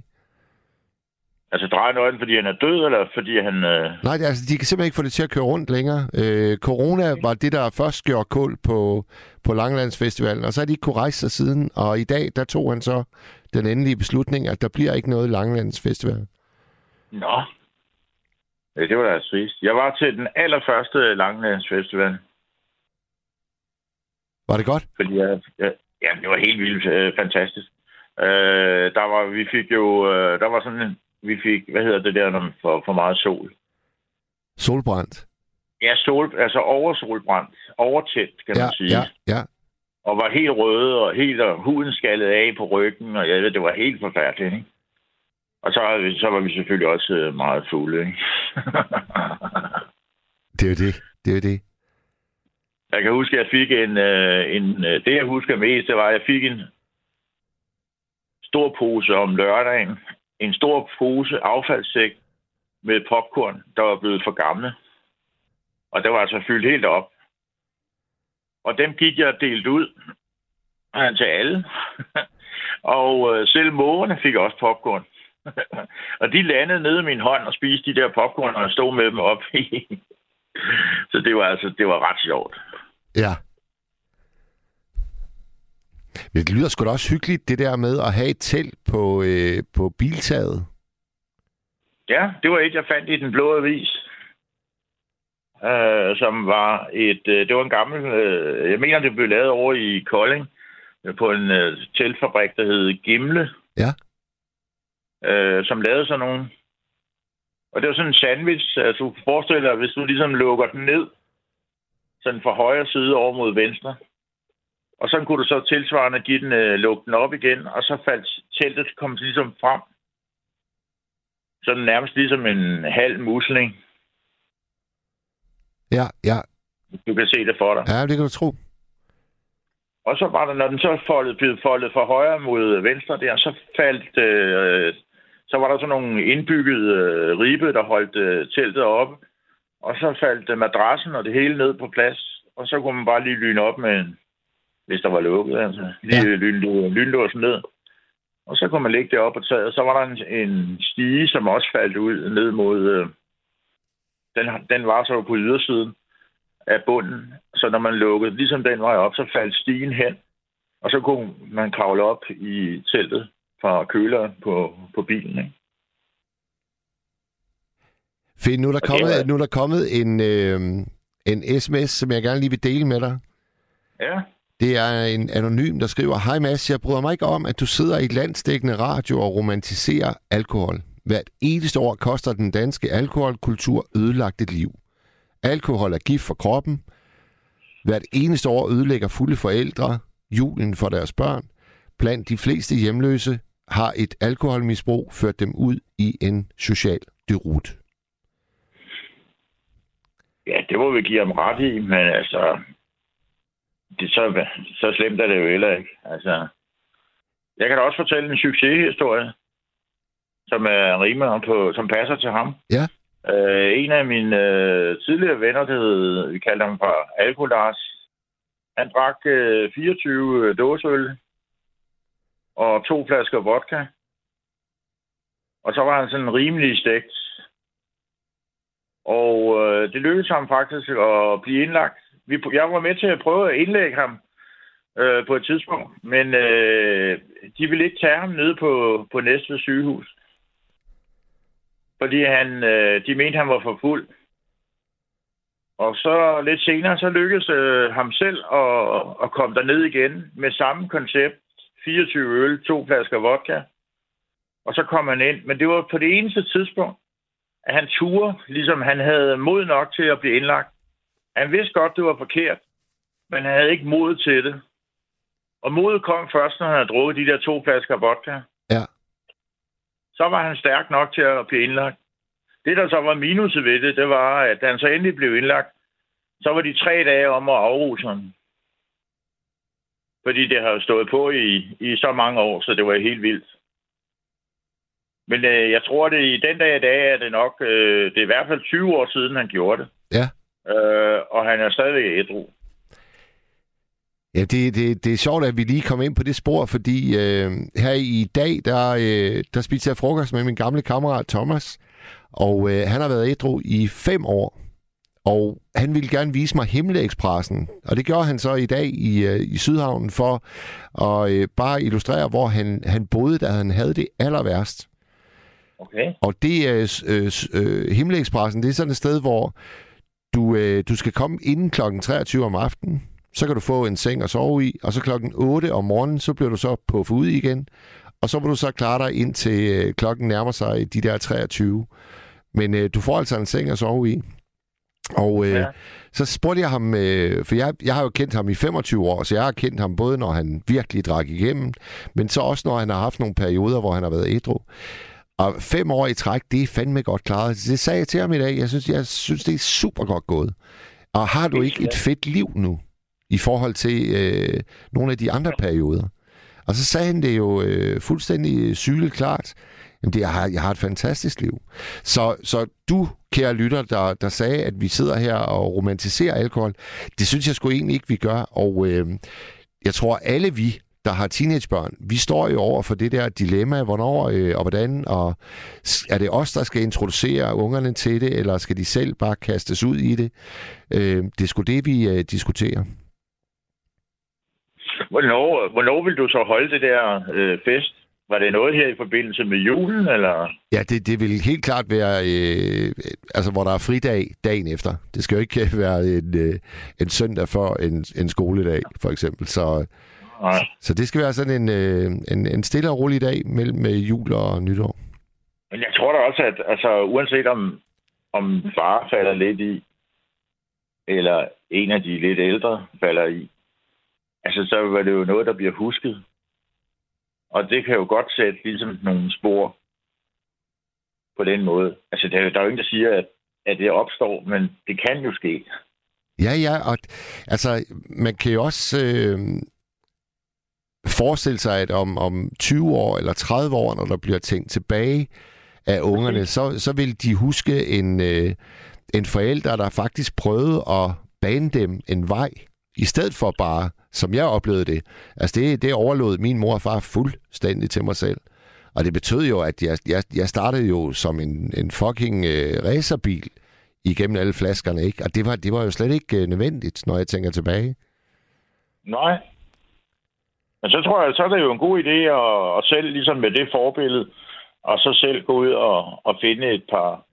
Altså drejer nøglen, fordi han er død, eller fordi han... Øh... Nej, altså, de kan simpelthen ikke få det til at køre rundt længere. Øh, corona var det, der først gjorde kul på, på Langlandsfestivalen, og så har de ikke kunne rejse sig siden. Og i dag, der tog han så den endelige beslutning, at der bliver ikke noget Langlandsfestival. Nå. Ja, det var da trist. Jeg var til den allerførste Langlandsfestival. Var det godt? Fordi jeg, ja, det var helt vildt øh, fantastisk. Øh, der var, vi fik jo, øh, der var sådan en vi fik, hvad hedder det der, når man får for meget sol? Solbrændt? Ja, sol, altså oversolbrændt. Overtændt, kan ja, man sige. Ja, ja. Og var helt røde, og helt og huden skaldet af på ryggen, og jeg ved, det var helt forfærdeligt, ikke? Og så, så var vi selvfølgelig også øh, meget fulde, ikke? det er jo det. Det er jo det. Jeg kan huske, at jeg fik en, øh, en... Øh, det, jeg husker mest, det var, at jeg fik en stor pose om lørdagen en stor pose affaldssæk med popcorn, der var blevet for gamle. Og det var altså fyldt helt op. Og dem gik jeg delt ud øh, til alle. og øh, selv mågerne fik også popcorn. og de landede nede i min hånd og spiste de der popcorn, og jeg stod med dem op i. Så det var altså, det var ret sjovt. Ja. Det lyder sgu da også hyggeligt, det der med at have et telt på, øh, på biltaget. Ja, det var et, jeg fandt i den blå avis. Øh, som var et... Øh, det var en gammel... Øh, jeg mener, det blev lavet over i Kolding øh, på en øh, teltfabrik, der hed Gimle. Ja. Øh, som lavede sådan nogle... Og det var sådan en sandwich. Altså, du kan forestille dig, hvis du ligesom lukker den ned, sådan fra højre side over mod venstre, og så kunne du så tilsvarende give den, øh, lukke den op igen, og så faldt teltet kom ligesom frem. Sådan nærmest ligesom en halv musling. Ja, ja. Du kan se det for dig. Ja, det kan du tro. Og så var der, når den så foldet, blev foldet fra højre mod venstre der, så faldt, øh, så var der sådan nogle indbyggede øh, ribe, der holdt øh, teltet oppe. Og så faldt øh, madrassen og det hele ned på plads. Og så kunne man bare lige lyne op med en, hvis der var lukket, altså. Lige ja. lynlå, lynlåsen ned. Og så kunne man lægge det op på taget. Så var der en, en stige, som også faldt ud ned mod... Øh, den, den var så på ydersiden af bunden. Så når man lukkede ligesom den vej op, så faldt stigen hen. Og så kunne man kravle op i teltet fra køleren på, på bilen. Ikke? Fint, nu er der det kommet, nu er der kommet en, øh, en sms, som jeg gerne lige vil dele med dig. Ja, Det er en anonym, der skriver, Hej Mads, jeg bryder mig ikke om, at du sidder i et landsdækkende radio og romantiserer alkohol. Hvert eneste år koster den danske alkoholkultur ødelagt et liv. Alkohol er gift for kroppen. Hvert eneste år ødelægger fulde forældre julen for deres børn. Blandt de fleste hjemløse har et alkoholmisbrug ført dem ud i en social derut. Ja, det må vi give ham ret i, men altså... Det, så, så slemt er det jo heller ikke. Altså, jeg kan da også fortælle en succeshistorie, som er rimelig på, som passer til ham. Ja. Øh, en af mine øh, tidligere venner, der hed, vi kaldte ham for Alkolars, han drak øh, 24 dåseøl og to flasker vodka. Og så var han sådan rimelig stegt. Og øh, det lykkedes ham faktisk at blive indlagt. Vi, jeg var med til at prøve at indlægge ham øh, på et tidspunkt, men øh, de ville ikke tage ham nede på, på næste sygehus. Fordi han, øh, de mente, han var for fuld. Og så lidt senere, så lykkedes øh, ham selv at, at komme derned igen med samme koncept. 24 øl, to flasker vodka. Og så kom han ind. Men det var på det eneste tidspunkt, at han turde, ligesom han havde mod nok til at blive indlagt. Han vidste godt, det var forkert, men han havde ikke mod til det. Og modet kom først, når han havde drukket de der to flasker vodka. Ja. Så var han stærk nok til at blive indlagt. Det, der så var minuset ved det, det var, at da han så endelig blev indlagt, så var de tre dage om at afruse ham. Fordi det har jo stået på i, i så mange år, så det var helt vildt. Men øh, jeg tror, det i den dag i dag er det nok, øh, det er i hvert fald 20 år siden, han gjorde det. Ja. Øh, og han er stadigvæk ædru. Ja, det, det, det er sjovt, at vi lige kom ind på det spor, fordi øh, her i dag, der, øh, der spiste jeg frokost med min gamle kammerat Thomas, og øh, han har været ædru i fem år, og han ville gerne vise mig Himmelexpressen, og det gjorde han så i dag i, øh, i Sydhavnen for at øh, bare illustrere, hvor han, han boede, da han havde det aller værst. Okay. Og det er øh, øh, Himmelexpressen, det er sådan et sted, hvor du, øh, du skal komme inden klokken 23 om aftenen. Så kan du få en seng at sove i, og så klokken 8 om morgenen, så bliver du så puffet ud igen. Og så må du så klare dig indtil øh, klokken nærmer sig de der 23. Men øh, du får altså en seng at sove i. Og øh. Ja. så spurgte jeg ham, øh, for jeg, jeg har jo kendt ham i 25 år, så jeg har kendt ham både, når han virkelig drak igennem, men så også, når han har haft nogle perioder, hvor han har været ædru. Og fem år i træk, det er fandme godt klaret. Det sagde jeg til ham i dag. Jeg synes, jeg synes det er super godt gået. Og har du ikke et fedt liv nu, i forhold til øh, nogle af de andre perioder? Og så sagde han det jo øh, fuldstændig sygeligt klart. Jamen, det, jeg, har, jeg har et fantastisk liv. Så, så du, kære lytter, der, der sagde, at vi sidder her og romantiserer alkohol, det synes jeg sgu egentlig ikke, vi gør. Og øh, jeg tror, alle vi, der har teenagebørn, vi står jo over for det der dilemma, hvornår øh, og hvordan, og er det os, der skal introducere ungerne til det, eller skal de selv bare kastes ud i det? Øh, det er sgu det, vi øh, diskuterer. Hvornår, hvornår vil du så holde det der øh, fest? Var det noget her i forbindelse med julen, eller? Ja, det, det vil helt klart være, øh, altså hvor der er fridag dagen efter. Det skal jo ikke være en, øh, en søndag for en, en skoledag, for eksempel. Så, Nej. så det skal være sådan en, øh, en, en stille og rolig dag mellem øh, jul og nytår. Men jeg tror da også, at altså, uanset om, om far falder lidt i, eller en af de lidt ældre falder i, altså så var det jo noget, der bliver husket. Og det kan jo godt sætte ligesom nogle spor på den måde. Altså, der, er- der er jo ingen, der siger, at, at det opstår, men det kan jo ske. Ja, ja, og altså, man kan jo også øh, forestille sig, at om, om 20 år eller 30 år, når der bliver tænkt tilbage af ungerne, så, så vil de huske en, øh, en forælder, der faktisk prøvede at bane dem en vej, i stedet for bare, som jeg oplevede det. Altså, det, det overlod min mor og far fuldstændig til mig selv. Og det betød jo, at jeg, jeg, jeg startede jo som en, en fucking øh, racerbil igennem alle flaskerne, ikke? Og det var, det var jo slet ikke øh, nødvendigt, når jeg tænker tilbage. Nej. Men så tror jeg, så er det jo en god idé at, at selv ligesom med det forbillede, og så selv gå ud og, og finde et par,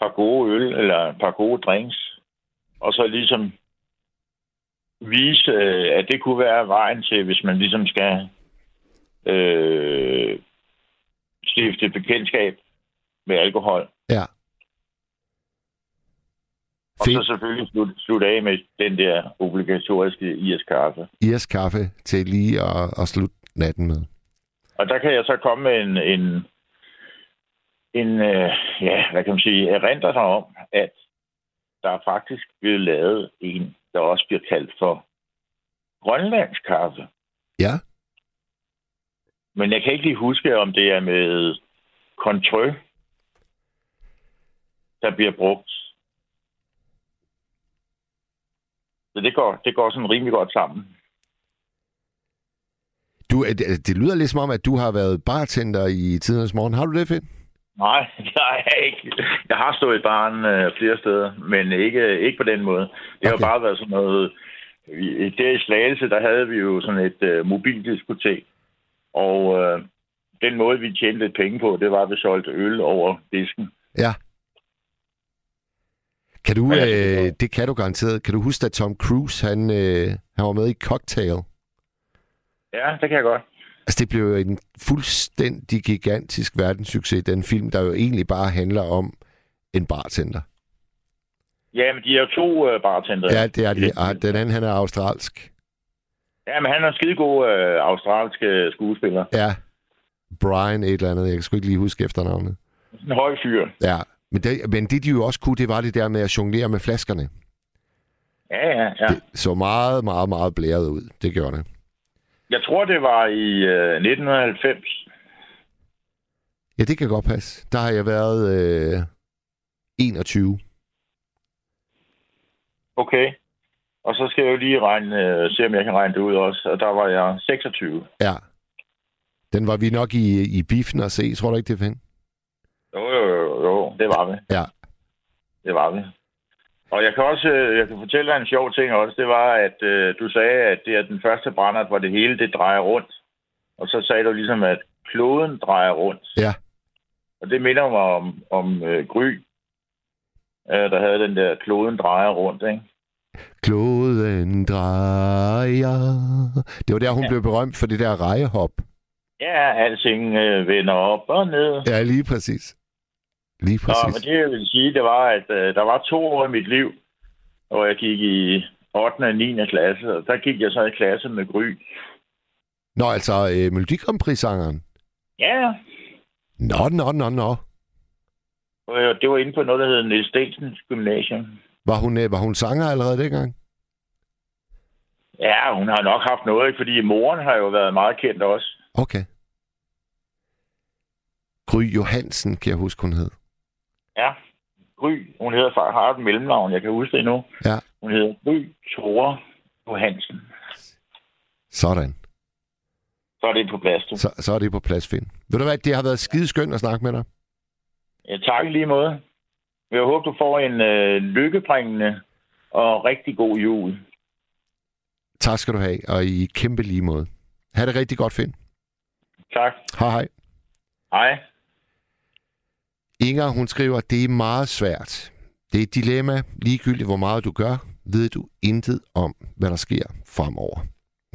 par gode øl eller et par gode drinks, og så ligesom vise, øh, at det kunne være vejen til, hvis man ligesom skal øh, stifte bekendtskab med alkohol. Ja. Og Fint. så selvfølgelig slutte slut af med den der obligatoriske IS-kaffe. Irskaffe til lige at, at slutte natten med. Og der kan jeg så komme med en, en, en øh, ja, hvad kan man sige, erindre sig om, at der er faktisk blevet lavet en, der også bliver kaldt for grønlandsk kaffe. Ja, Men jeg kan ikke lige huske, om det er med kontrø, der bliver brugt. Så det går, det går sådan rimelig godt sammen. du, det, det lyder lidt som om, at du har været bartender i tidernes morgen. Har du det, Finn? Nej, det har jeg ikke. Jeg har stået i baren øh, flere steder, men ikke, ikke på den måde. Det okay. har bare været sådan noget... i- Der i Slagelse, der havde vi jo sådan et øh, mobildiskotek. Og øh, den måde, vi tjente lidt penge på, det var, at vi solgte øl over disken. Ja. Kan du, Ja, øh, det kan du garanteret. Kan du huske, at Tom Cruise, han, øh, han var med i Cocktail? Ja, det kan jeg godt. Altså, det blev en fuldstændig gigantisk verdenssucces, den film, der jo egentlig bare handler om en bartender. Ja, men de er jo to øh, bartender. Ja, det er det. Ah, den anden, han er australsk. Ja, men han er en skidegod øh, australsk øh, skuespiller. Ja. Brian et eller andet. Jeg kan sgu ikke lige huske efternavnet. En høj fyr. Ja. Men det, men det, de jo også kunne, det var det der med at jonglere med flaskerne. Ja, ja, ja. Det så meget, meget, meget blæret ud. Det gjorde det. Jeg tror, det var i øh, 1990. Ja, det kan godt passe. Der har jeg været øh, 21. Okay. Og så skal jeg jo lige regne, øh, se, om jeg kan regne det ud også. Og der var jeg 26. Ja. Den var vi nok i, i biffen at se. Tror du ikke, det Finn? Det var vi. Ja. Det var vi. Og jeg kan også, øh, jeg kan fortælle dig en sjov ting også. Det var, at øh, du sagde, at det er den første brændert, hvor det hele det drejer rundt. Og så sagde du ligesom, at kloden drejer rundt. Ja. Og det minder mig om, om øh, Gry, øh, der havde den der kloden drejer rundt, ikke? Kloden drejer. Det var der, hun. Ja. blev berømt for det der rejehop. Ja, alting øh, vender op og ned. Ja, lige præcis. Lige Nå, men præcis. det jeg vil sige, det var, at øh, der var to år i mit liv, hvor jeg gik i 8. og 9. klasse, og der gik jeg så i klasse med Gry. Nå, altså øh, Melodi Grand Prix-sangeren. Ja, Nå, nå, nå, nå. og øh, det var inde på noget, der hedder Niels Stensens Gymnasium. Var hun, øh, var hun sanger allerede dengang? Ja, hun har nok haft noget, fordi moren har jo været meget kendt også. Okay. Gry Johansen, kan jeg huske, hun hed. Ja, Gry. Hun hedder far, har et mellemnavn, jeg kan huske det nu. Ja. Hun hedder Gry Tore Johansen. Sådan. Så er det på plads, du. Så, så er det på plads, Finn. Ved du hvad, det har været skideskønt at snakke med dig. Ja, tak i lige måde. Jeg håber, du får en øh, lykkebringende og rigtig god jul. Tak skal du have, og i kæmpe lige måde. Ha' det rigtig godt, Finn. Tak. Hej hej. Hej. Inger, hun skriver, det er meget svært. Det er et dilemma. Ligegyldigt hvor meget du gør, ved du intet om, hvad der sker fremover.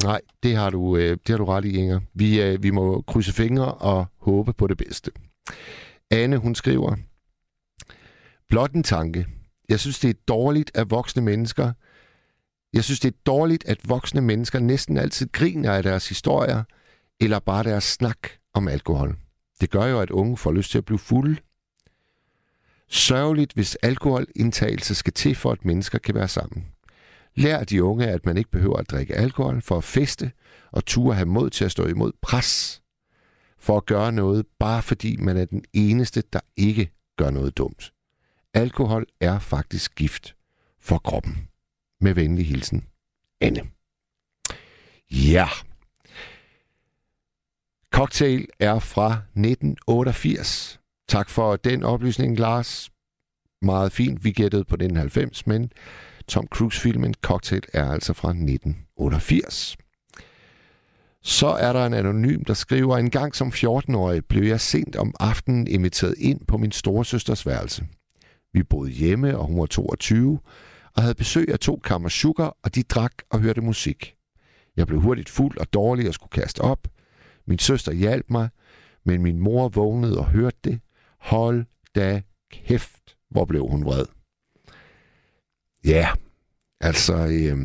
Nej, det har du, øh, det har du ret i, Inger. Vi, øh, vi må krydse fingre og håbe på det bedste. Anne, hun skriver, blot en tanke. Jeg synes, det er dårligt, at voksne mennesker jeg synes, det er dårligt, at voksne mennesker næsten altid griner af deres historier, eller bare deres snak om alkohol. Det gør jo, at unge får lyst til at blive fulde. Sørgeligt, hvis alkoholindtagelse skal til for, at mennesker kan være sammen. Lær de unge, at man ikke behøver at drikke alkohol for at feste, og turde have mod til at stå imod pres for at gøre noget, bare fordi man er den eneste, der ikke gør noget dumt. Alkohol er faktisk gift for kroppen. Med venlig hilsen, Anne. Ja. Cocktail er fra 1988. Tak for den oplysning, Lars. Meget fint, vi gættede på den 90, men Tom Cruise-filmen Cocktail er altså fra 1988. Så er der en anonym, der skriver, en gang som 14-årig blev jeg sent om aftenen inviteret ind på min storesøsters værelse. Vi boede hjemme, og hun var 22, og havde besøg af to kammer sugar, og de drak og hørte musik. Jeg blev hurtigt fuld og dårlig og skulle kaste op. Min søster hjalp mig, men min mor vågnede og hørte det. Hold da kæft, hvor blev hun vred. Ja, altså, øh,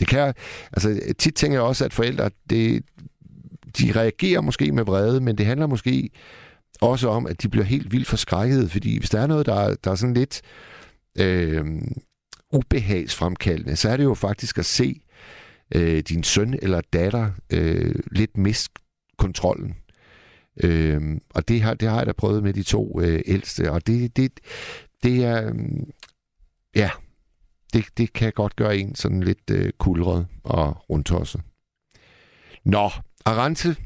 det kan, altså tit tænker jeg også, at forældre, det, de reagerer måske med vrede, men det handler måske også om, at de bliver helt vildt forskrækket, fordi hvis der er noget, der, er, der er sådan lidt øh, ubehagsfremkaldende, så er det jo faktisk at se øh, din søn eller datter øh, lidt miste kontrollen. Øh, og det har, det har jeg da prøvet med de to øh, ældste, og det, det, det er, øh, ja, det, det kan godt gøre en sådan lidt øh, kulret og rundtosset. Nå, Arante,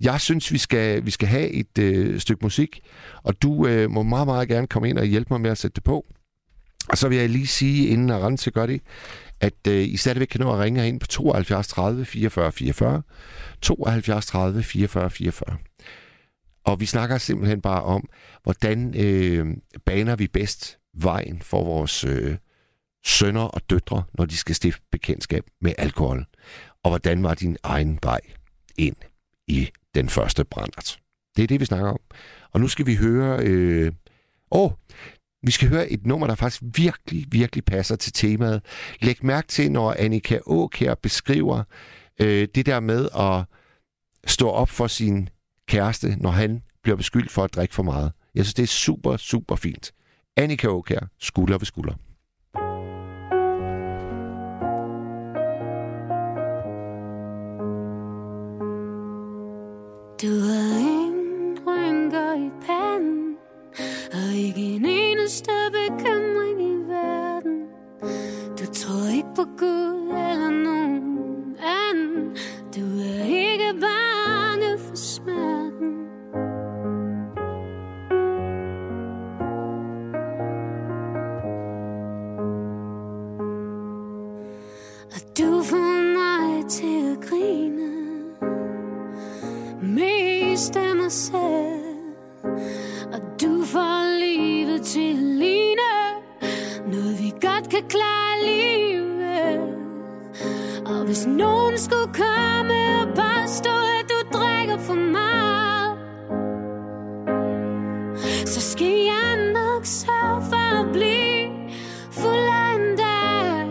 jeg synes, vi skal, vi skal have et øh, stykke musik, og du øh, må meget, meget gerne komme ind og hjælpe mig med at sætte det på. Og så vil jeg lige sige, inden Arante gør det, at øh, I stadigvæk kan nå at ringe ind på 72 30 44 44, 72 30 44 44. Og vi snakker simpelthen bare om, hvordan øh, baner vi bedst vejen for vores øh, sønner og døtre, når de skal stifte bekendtskab med alkohol. Og hvordan var din egen vej ind i den første brændert. Det er det, vi snakker om. Og nu skal vi høre... Øh, åh, vi skal høre et nummer, der faktisk virkelig, virkelig passer til temaet. Læg mærke til, når Annika Åkær beskriver øh, det der med at stå op for sin kæreste, når han bliver beskyldt for at drikke for meget. Jeg synes, det er super, super fint. Annika Åkær, skulder ved skulder. Du har ingen rynker i panden Og ikke en eneste bekymring i verden Du tror ikke på Gud mest mig selv Og du får livet til at ligne Noget vi godt kan klare alligevel. Og hvis nogen skulle komme og påstå At du drikker for meget Så skal jeg nok sørge for at blive fuld af en dag.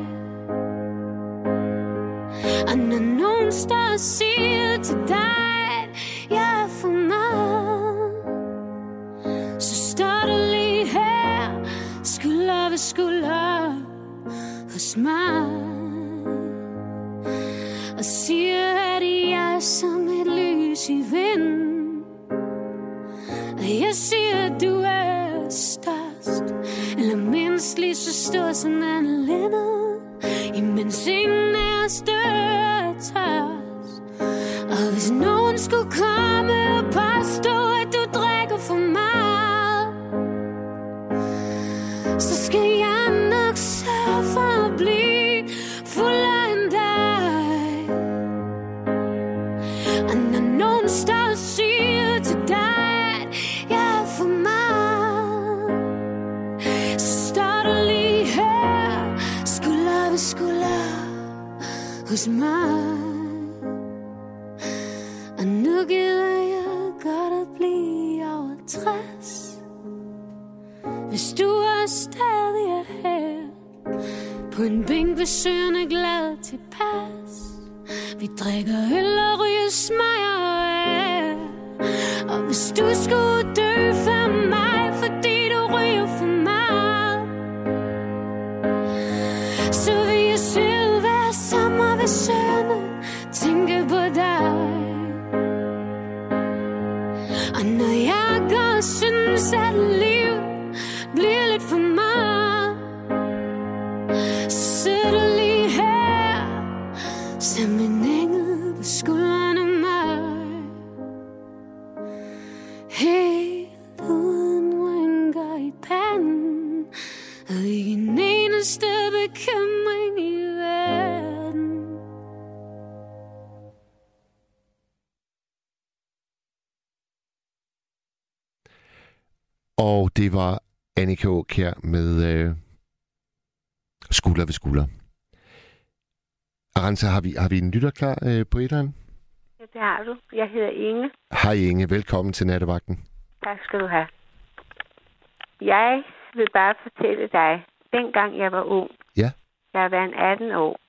Og når nogen står og siger til dig, smart. Og siger, at jeg er som et lys i vinden. Og jeg siger, at du er størst Eller mindst lige så stor som Anne Lennet Imens ingen er større tørst. Og hvis nogen skulle komme hos mig Og det var Annika Aukjær med øh, Skulder ved Skulder. Aranza, har vi, har vi en lytter klar øh, på etteren? Ja, det har du. Jeg hedder Inge. Hej Inge, velkommen til Nattevagten. Tak skal du have. Jeg vil bare fortælle dig, dengang jeg var ung, Ja. jeg har været 18 år,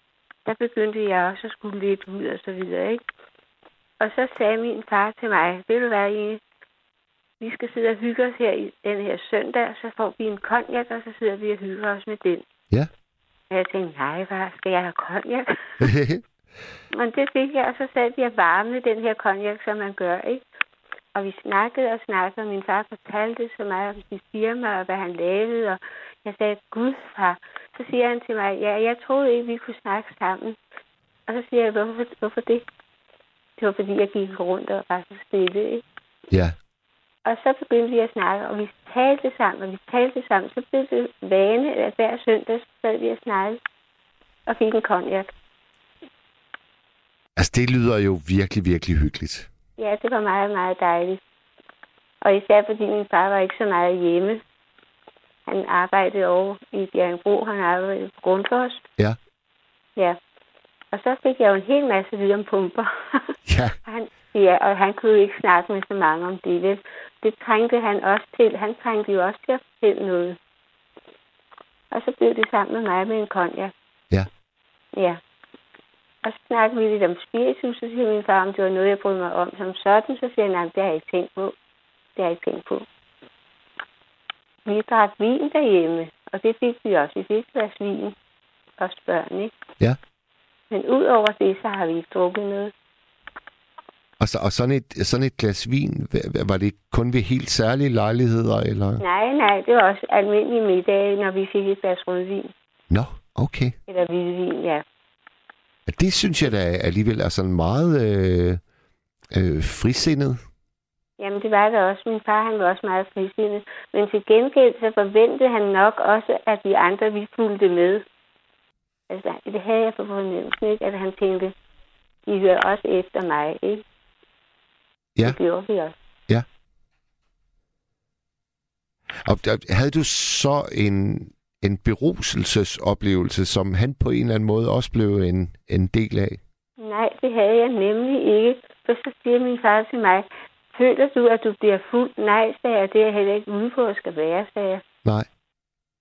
der begyndte jeg også at skulle lidt ud og så videre, ikke? Og så sagde min far til mig, ved du hvad, Inge, vi skal sidde og hygge os her i den her søndag, så får vi en konjak, og så sidder vi og hygger os med den. Ja. Og jeg tænkte, nej, hvad skal jeg have konjak? Men det fik jeg, og så sad vi og varmede den her konjak, som man gør, ikke? Og vi snakkede og snakkede, og min far fortalte så meget om sit firma, og hvad han lavede, og jeg sagde, gud far. Så siger han til mig, ja, jeg troede ikke, vi kunne snakke sammen. Og så siger jeg, hvorfor, hvorfor det? Det var, fordi jeg gik rundt og var så stille, ikke? ja. Og så begyndte vi at snakke, og vi talte sammen, og vi talte sammen. Så blev det vane, at hver søndag sad vi og snakkede og fik en konjak. Altså, det lyder jo virkelig, virkelig hyggeligt. Ja, det var meget, meget dejligt. Og især fordi min far var ikke så meget hjemme. Han arbejdede over i Bjergenbro, han arbejdede på Grundfos. Ja. Ja. Og så fik jeg jo en hel masse viden om pumper. Ja. Og han, ja, og han kunne jo ikke snakke med så mange om det. vel? Det trængte han også til. Han trængte jo også til at fortælle noget. Og så blev det sammen med mig med en konjak. Ja. Ja. Og så snakkede vi lidt om spiritus, så siger min far, om det var noget, jeg brød mig om som sådan. Så siger han, nej, det har jeg ikke tænkt på. Det har jeg ikke tænkt på. Vi drak vin derhjemme, og det fik vi også. Vi fik et glas vin, os børn, ikke? Ja. Men ud over det, så har vi ikke drukket noget. Og, så, og sådan, et, sådan et glas vin, var det kun ved helt særlige lejligheder, eller? Nej, nej, det var også almindelig middag, når vi fik et glas rødvin. Nå, okay. Eller hvidvin, ja. Ja, Det synes jeg da alligevel er sådan meget øh, øh, frisindet. Jamen, det var det også. Min far, han var også meget frisindet. Men til gengæld, så forventede han nok også, at vi andre, vi fulgte med. Altså, det havde jeg på fornemmelsen, ikke? At han tænkte, I hører også efter mig, ikke? Ja. Det gjorde vi også. Og havde du så en, en beruselsesoplevelse, som han på en eller anden måde også blev en, en del af? Nej, det havde jeg nemlig ikke. For så siger min far til mig, føler du, at du bliver fuld? Nej, sagde jeg, det er jeg heller ikke ude på at skal være, sagde jeg. Nej.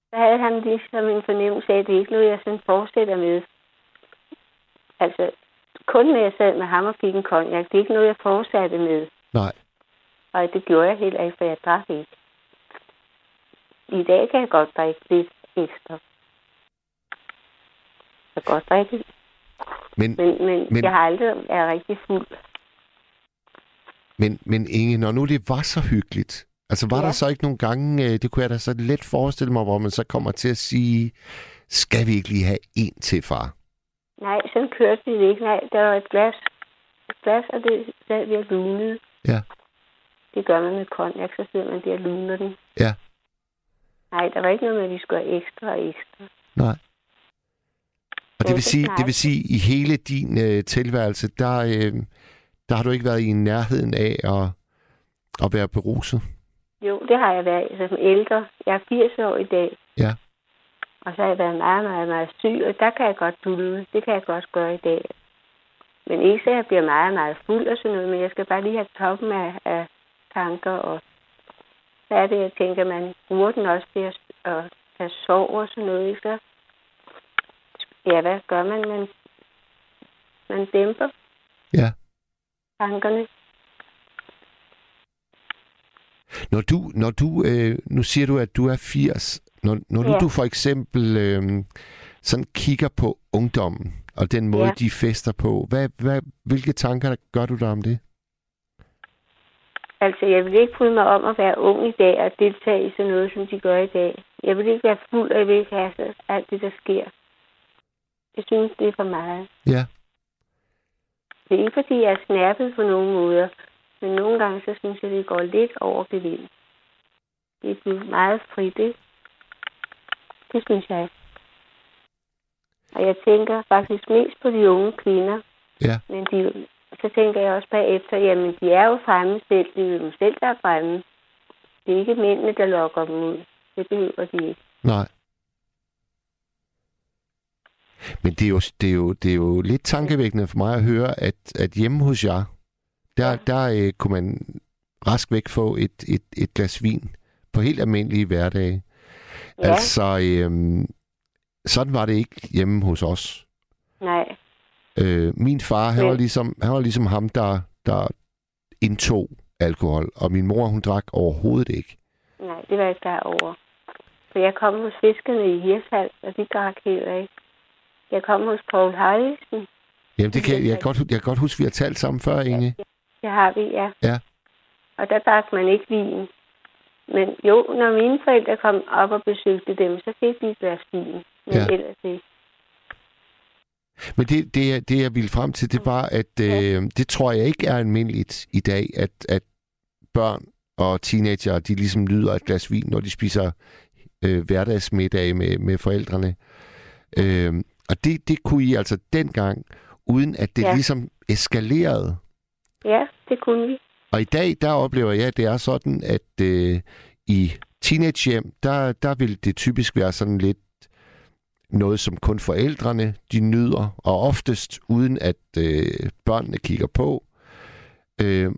Så havde han ligesom en fornemmelse af, at det ikke noget, jeg sådan fortsætter med. Altså, kun når jeg sad med ham og fik en konjak, det er ikke noget, jeg fortsatte med. Nej. Og det gjorde jeg heller ikke, for jeg drak ikke. I dag kan jeg godt drikke lidt ekstra. Jeg kan godt drikke, Men, men, men, Men- jeg har aldrig været rigtig fuld. men, men Inge, når nu det var så hyggeligt, Altså var ja. Ja. der så ikke nogle gange, øh, det kunne jeg da så let forestille mig, hvor man så kommer til at sige, skal vi ikke lige have en til, far? Nej, sådan kørte vi ikke. Nej, der var et glas, et glas og det sad vi og lunede. Ja. Det gør man med cognac, så sidder man der og luner den. Ja. Nej, der var ikke noget med, at vi skulle have ekstra og ekstra. Nej. Og det vil sige, det vil sige i hele din øh, tilværelse, der, øh, der har du ikke været i nærheden af at, at være beruset. Jo, det har jeg været som ældre. Jeg er 80 år i dag. Ja. Og så har jeg været meget, meget, meget syg, og der kan jeg godt dulle. Det kan jeg godt gøre i dag. Men ikke så jeg bliver meget, meget fuld og sådan noget, men jeg skal bare lige have toppen af, af tanker, og så er det, jeg tænker, man bruger den også til at, at have sorg og sådan noget, ikke så? Ja, hvad gør man? Man, man dæmper Ja. tankerne. Når du, når du øh, nu siger du, at du er 80. Når, når ja. Du for eksempel øh, sådan kigger på ungdommen, og den måde, ja. De fester på, hvad, hvad, hvilke tanker gør du der om det? Altså, jeg vil ikke bryde mig om at være ung i dag og deltage i sådan noget, som de gør i dag. Jeg vil ikke være fuld, og jeg vil ikke have alt det, der sker. Jeg synes, det er for meget. Ja. Det er ikke, fordi jeg er snærpet på nogen måder, men nogle gange, så synes jeg, det går lidt over gevind. Det er meget frit, ikke? Det synes jeg. Og jeg tænker faktisk mest på de unge kvinder. Ja. Men de, så tænker jeg også bagefter, jamen de er jo fremme selv. Det er jo selv, der er fremme. Det er ikke mændene, der lokker dem ud. Det behøver de ikke. Nej. Men det er, jo, det, er jo, det er jo lidt tankevækkende for mig at høre, at, at hjemme hos jer, der, der øh, kunne man rask væk få et, et, et glas vin på helt almindelige hverdage. Ja. Altså, øhm, sådan var det ikke hjemme hos os. Nej. Øh, min far, han, Men- var ligesom, han var ligesom ham, der, der indtog alkohol, og min mor, hun drak overhovedet ikke. Nej, det var jeg ikke klar over. For jeg kom hos fiskerne i Hirshals, og de drak heller ikke. Jeg kom hos Paul Harlisen. Jamen, det kan, jeg, kan godt, jeg kan godt huske, vi har talt sammen før, Inge. Det har vi, ja. Ja. Og der drak man ikke vin. Men jo, når mine forældre kom op og besøgte dem, så fik de et glas vin. Men Ja. ellers ikke. Men det, det, jeg- det, jeg ville frem til, det var, at øh, det tror jeg ikke er almindeligt i dag, at, at børn og teenager, de ligesom nyder et glas vin, når de spiser øh, hverdagsmiddag med, med forældrene. Øh, og det, det kunne I altså dengang, uden at det. Ja. ligesom eskalerede. Ja, det kunne vi. Og i dag, der oplever jeg, at det er sådan, at øh, i teenagehjem, der, der vil det typisk være sådan lidt noget, som kun forældrene de nyder, og oftest uden at øh, børnene kigger på. Øh,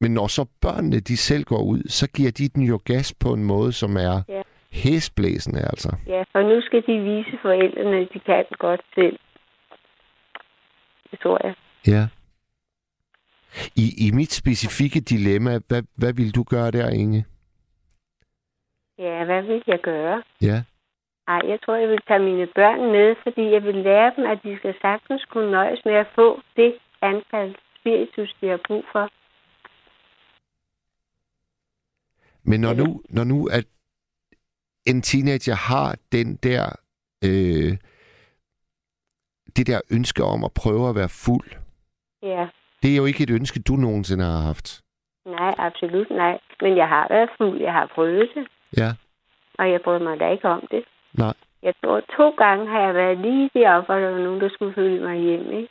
men når så børnene de selv går ud, så giver de den jo gas på en måde, som er Ja. hæsblæsende altså. Ja, for nu skal de vise forældrene, at de kan godt selv. Det tror jeg. Ja. I, I mit specifikke dilemma, hvad, hvad vil du gøre der, Inge? Ja, hvad vil jeg gøre? Ja. Ej, jeg tror, jeg vil tage mine børn med, fordi jeg vil lære dem, at de skal sagtens kunne nøjes med at få det antal spiritus, de har brug for. Men når nu, når nu at en teenager har den der øh, det der ønske om at prøve at være fuld, Ja, det er jo ikke et ønske, du nogensinde har haft. nej, absolut nej. Men jeg har været fuld, jeg har prøvet det, Ja, og jeg bryder mig da ikke om det. nej. Jeg tror, to gange har jeg været lige deroppe, hvor der var nogen, der skulle følge mig hjem, ikke?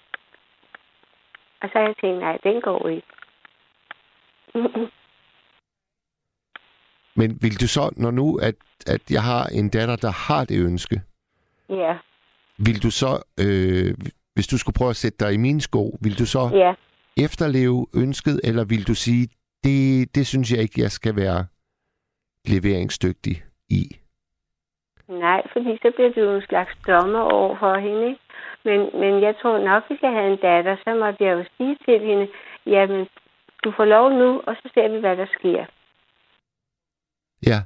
Og så har jeg tænkt, nej, den går ikke. Men vil du så, når nu, at, at jeg har en datter, der har det ønske, ja, vil du så, øh, hvis du skulle prøve at sætte dig i mine sko, vil du så ja. Efterleve ønsket, eller vil du sige, det, det synes jeg ikke, jeg skal være leveringsdygtig i? Nej, fordi så bliver du en slags dommer over for hende, ikke? Men, men jeg tror nok, hvis jeg havde en datter, så måtte jeg jo sige til hende, jamen, du får lov nu, og så ser vi, hvad der sker. Ja,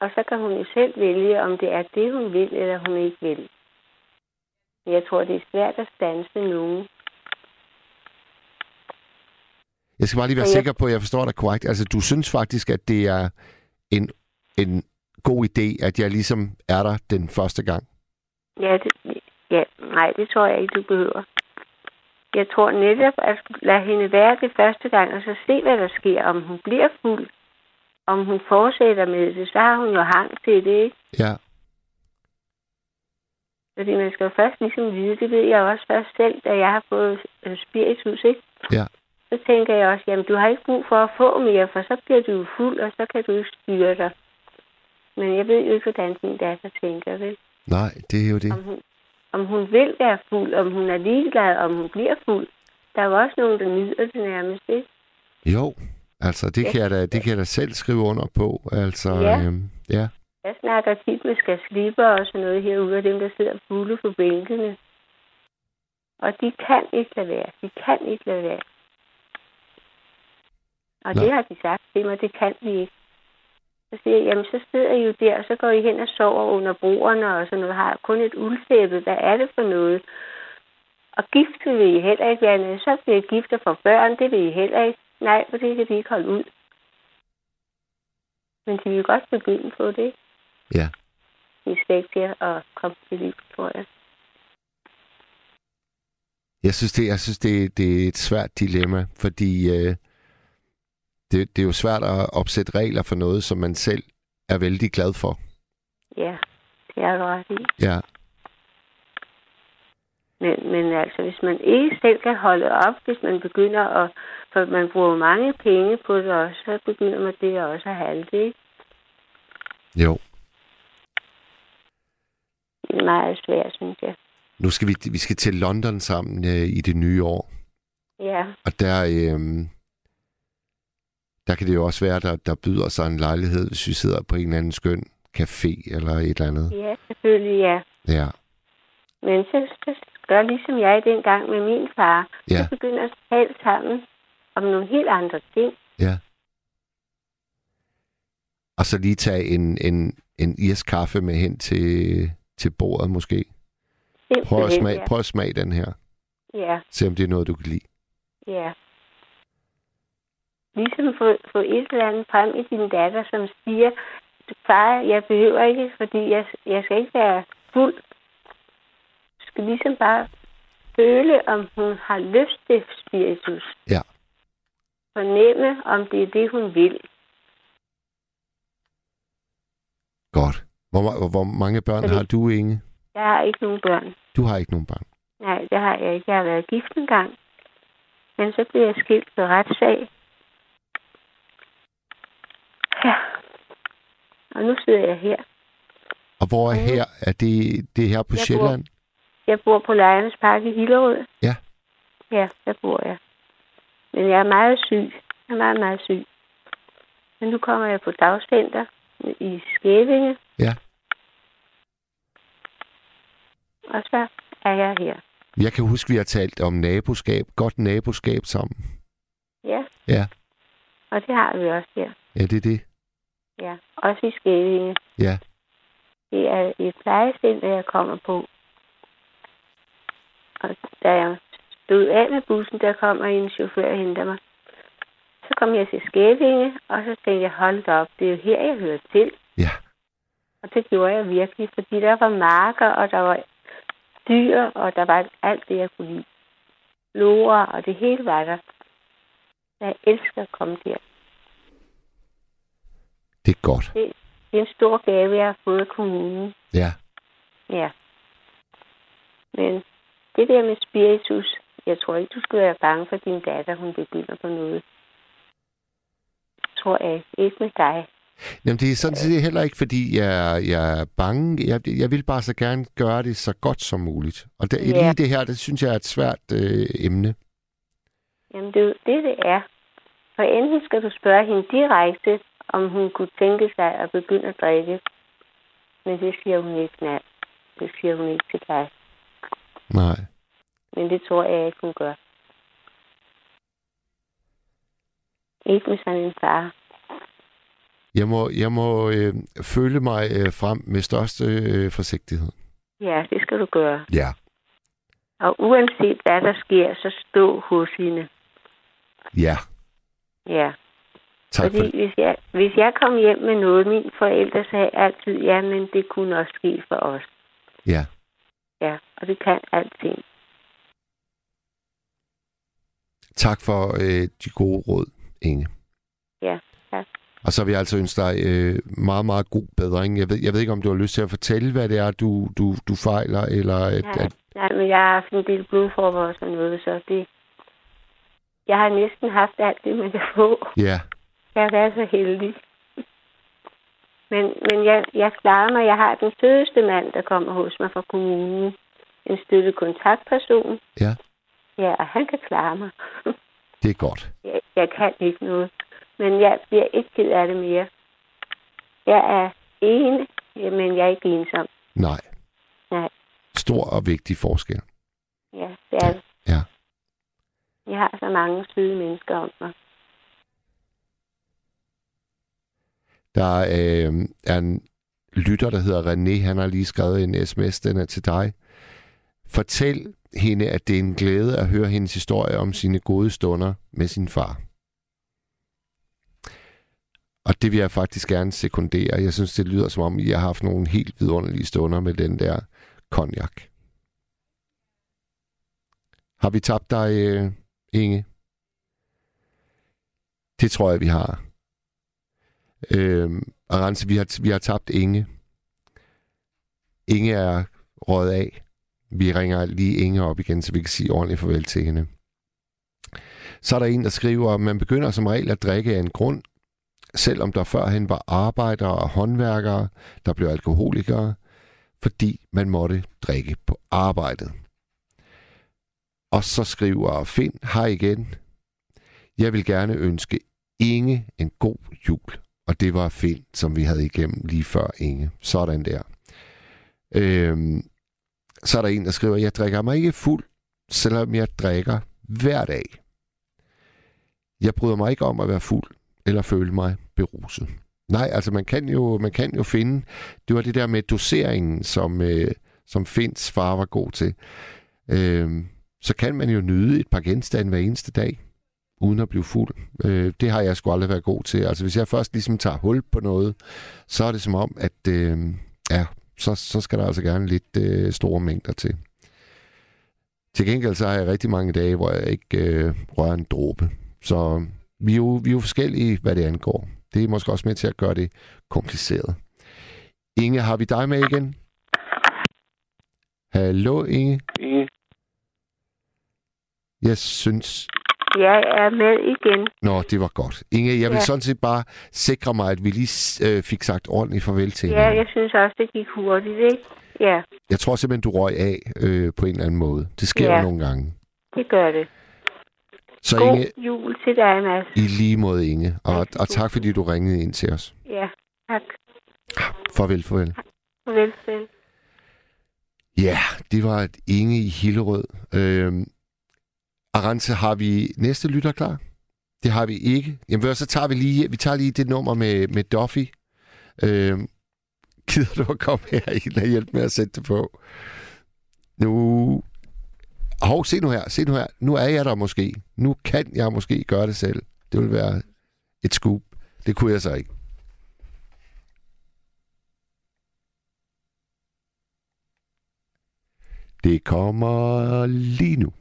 Og så kan hun jo selv vælge, om det er det, hun vil, eller hun ikke vil. Jeg tror, det er svært at stanse nogen. Jeg skal bare lige være jeg- sikker på, at jeg forstår dig korrekt. Altså, du synes faktisk, at det er en, en god idé, at jeg ligesom er der den første gang? Ja, det, ja, nej, det tror jeg ikke, du behøver. Jeg tror netop, at lade hende være det første gang, og så se, hvad der sker. Om hun bliver fuld, om hun fortsætter med det, så har hun jo hang til det, ikke? Ja, Fordi man skal jo først ligesom vide, det ved jeg også først selv, da jeg har fået øh, spiritus, ikke? Ja. Så tænker jeg også, jamen du har ikke brug for at få mere, for så bliver du fuld, og så kan du ikke styre dig. Men jeg ved jo ikke, hvordan min datter tænker, vel? nej, det er jo det. Om hun, om hun vil være fuld, om hun er ligeglad, om hun bliver fuld. Der er jo også nogen, der nyder det nærmest, ikke? Jo, altså, det, Ja. kan jeg da, det kan jeg da selv skrive under på. Altså, Ja. øhm, ja. Jeg snakker tit med skasliber og sådan noget herude, og dem, der sidder fulde på bænkene. Og de kan ikke lade være. De kan ikke lade være. Og Nå. det har de sagt til mig, det kan vi ikke. Så siger jeg, jamen så sidder I jo der, og så går I hen og sover under broerne og sådan noget, har kun et uldtæppe. Hvad er det for noget? Og gift vil I heller ikke med. Så bliver I gift og får børn, det vil I heller ikke. Nej, for det kan de ikke holde ud. Men de vil godt begynde på det. Ja. De skal ikke til at komme til liv, tror jeg. Jeg synes, det, jeg synes det, det er et svært dilemma, fordi øh, det, det er jo svært at opsætte regler for noget, som man selv er vældig glad for. Ja, det er du ret i. Ja, Men, men altså, hvis man ikke selv kan holde op, hvis man begynder at... For man bruger mange penge på det også, så begynder man det også at halte, ikke? jo. Det er meget svært, synes jeg. Nu skal vi, vi skal til London sammen øh, i det nye år, Ja, og der, øh, der kan det jo også være, der, der byder sig en lejlighed, hvis vi sidder på en eller anden skøn café eller et eller andet. ja, selvfølgelig, ja. Ja, Men så, så gør ligesom jeg dengang med min far. Ja. Så begynder at tale sammen om nogle helt andre ting. ja. Og så lige tage en, en, en irsk kaffe med hen til, til bordet måske. Prøv at, Simpelthen, smage, ja. prøv at smage den her. Ja, Se om det er noget, du kan lide. ja. Ligesom få, få et eller andet frem i din datter, som siger, far, jeg behøver ikke, fordi jeg, jeg skal ikke være fuld. Du skal ligesom bare føle, om hun har lyst til spiritus. Ja. Fornemme, om det er det, hun vil. Godt. Hvor, hvor mange børn Fordi- har du, Inge? Jeg har ikke nogen børn. Du har ikke nogen børn. Nej, det har jeg ikke. Jeg har været gift en gang. Men så blev jeg skilt på retssag. Ja. Og nu sidder jeg her. Og hvor er Mhm. her? Er det, det er her på Jeg bor- Sjælland? Jeg bor på Lejernes Park i Hillerød. Ja. Ja, der bor jeg. Men jeg er meget syg. Jeg er meget, meget syg. Men nu kommer jeg på dagcenter i Skævinge. Ja. Og så er jeg her. Jeg kan huske, vi har talt om naboskab. Godt naboskab sammen. Ja. Ja. Og det har vi også her. Ja, det er det. Ja. Også i Skævinge. Ja. Det er et plejecenter, jeg kommer på. Og da jeg stod af med bussen, der kommer en chauffør og henter mig. Så kom jeg til Skævinge, og så tænkte jeg, hold da op, det er jo her, jeg hører til. Ja. Og det gjorde jeg virkelig, fordi der var marker, og der var dyr, og der var alt det, jeg kunne lide. Flora, og det hele var der. Jeg elsker at komme der. Det er godt. Det er en stor gave, jeg har fået af kommunen. Ja. Ja. Men det der med spiritus, jeg tror ikke, du skal være bange for din datter, hun begynder på noget. Tror jeg ikke. Med dig. Jamen, det er sådan set heller ikke, fordi jeg, jeg er bange. Jeg, jeg vil bare så gerne gøre det så godt som muligt. Og der, Ja. lige det her, det synes jeg er et svært øh, emne. Jamen, det er det, det er. For enten skal du spørge hende direkte, om hun kunne tænke sig at begynde at drikke. Men det siger hun ikke nej. Det siger hun ikke til dig. Nej. Men det tror jeg ikke, hun gør. Ikke med sådan en far. Jeg må, jeg må øh, føle mig øh, frem med største øh, forsigtighed. Ja, det skal du gøre. Ja. Og uanset hvad der sker, så stå hos hende. Ja. Ja. Tak for Fordi det. hvis jeg, hvis jeg kom hjem med noget, min forældre sagde altid, ja, men det kunne også ske for os. Ja. Ja, og det kan alting. Tak for øh, de gode råd, Inge. Ja, tak. Og så vil jeg altså ønske dig øh, meget, meget god bedring. Jeg ved, jeg ved ikke, om du har lyst til at fortælle, hvad det er, du, du, du fejler, eller at, Ja, at, nej, men jeg har haft en del blodformer og sådan noget, så det... Jeg har næsten haft alt det, man kan få. ja, Jeg har været så heldig. Men, men jeg, jeg klarer mig. Jeg har den sødeste mand, der kommer hos mig fra kommunen. En støtte kontaktperson. Ja. Ja, og han kan klare mig. det er godt. Jeg, jeg kan ikke noget. Men jeg bliver ikke ked af det mere. Jeg er ene, men jeg er ikke ensom. Nej. Nej. Stor og vigtig forskel. Ja, det er det. Ja. Jeg har så mange søde mennesker om mig. Der øh, er en lytter, der hedder René. Han har lige skrevet en sms. Den er til dig. Fortæl hende, at det er en glæde at høre hendes historie om sine gode stunder med sin far. Og det vil jeg faktisk gerne sekundere. Jeg synes, det lyder som om, I har haft nogle helt vidunderlige stunder med den der cognac. Har vi tabt dig, øh, Inge? Det tror jeg, vi har. Øh, Arance, vi har, vi har tabt Inge. Inge er røget af. Vi ringer lige Inge op igen, så vi kan sige ordentligt farvel til hende. Så er der en, der skriver, at man begynder som regel at drikke af en grund, selvom der førhen var arbejdere og håndværkere, der blev alkoholikere, fordi man måtte drikke på arbejdet. Og så skriver Finn, hej igen. Jeg vil gerne ønske Inge en god jul. Og det var Finn, som vi havde igennem lige før Inge. Sådan der. Øhm, så er der en, der skriver, jeg drikker mig ikke fuld, selvom jeg drikker hver dag. Jeg bryder mig ikke om at være fuld eller føle mig beruset. Nej, altså man kan jo, man kan jo finde, det var det der med doseringen, som, øh, som Fins far var god til. Øh, så kan man jo nyde et par genstande hver eneste dag, uden at blive fuld. Øh, det har jeg sgu aldrig været god til. Altså hvis jeg først ligesom tager hul på noget, så er det som om, at øh, ja, så, så skal der altså gerne lidt øh, store mængder til. Til gengæld så har jeg rigtig mange dage, hvor jeg ikke øh, rører en dråbe. Så vi er, jo, vi er jo forskellige, hvad det angår. Det er måske også med til at gøre det kompliceret. Inge, har vi dig med igen? Hallo, Inge? Inge? Jeg synes... Jeg er med igen. Nå, det var godt. Inge, jeg vil Ja. sådan set bare sikre mig, at vi lige øh, fik sagt ordentligt farvel til Ja, hinanden. jeg synes også, det gik hurtigt, ikke? Ja, Jeg tror simpelthen, du røg af øh, på en eller anden måde. Det sker Ja. jo nogle gange. det gør det. Så God Inge, jul til dig, Mads. i lige måde, Inge. Og, og tak, fordi du ringede ind til os. Ja, tak. Farvel, farvel. Farvel, farvel. Ja, det var et Inge i Hillerød. Øhm, Arance, har vi næste lytter klar? Det har vi ikke. Jamen, så tager vi lige, vi tager lige det nummer med, med Duffy. Øh, gider du at komme her ind og hjælpe med at sætte det på? Nu... Hov, se nu her, se nu her. Nu er jeg der måske. Nu kan jeg måske gøre det selv. Det vil være et scoop. Det kunne jeg så ikke. Det kommer lige nu.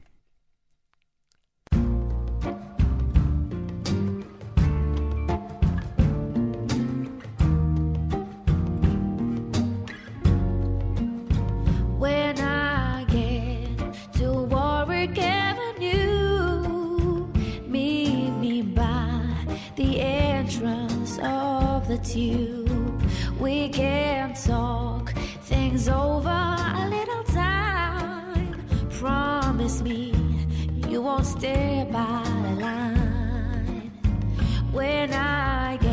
The tube. We can talk things over a little time. Promise me you won't stay by the line. When I get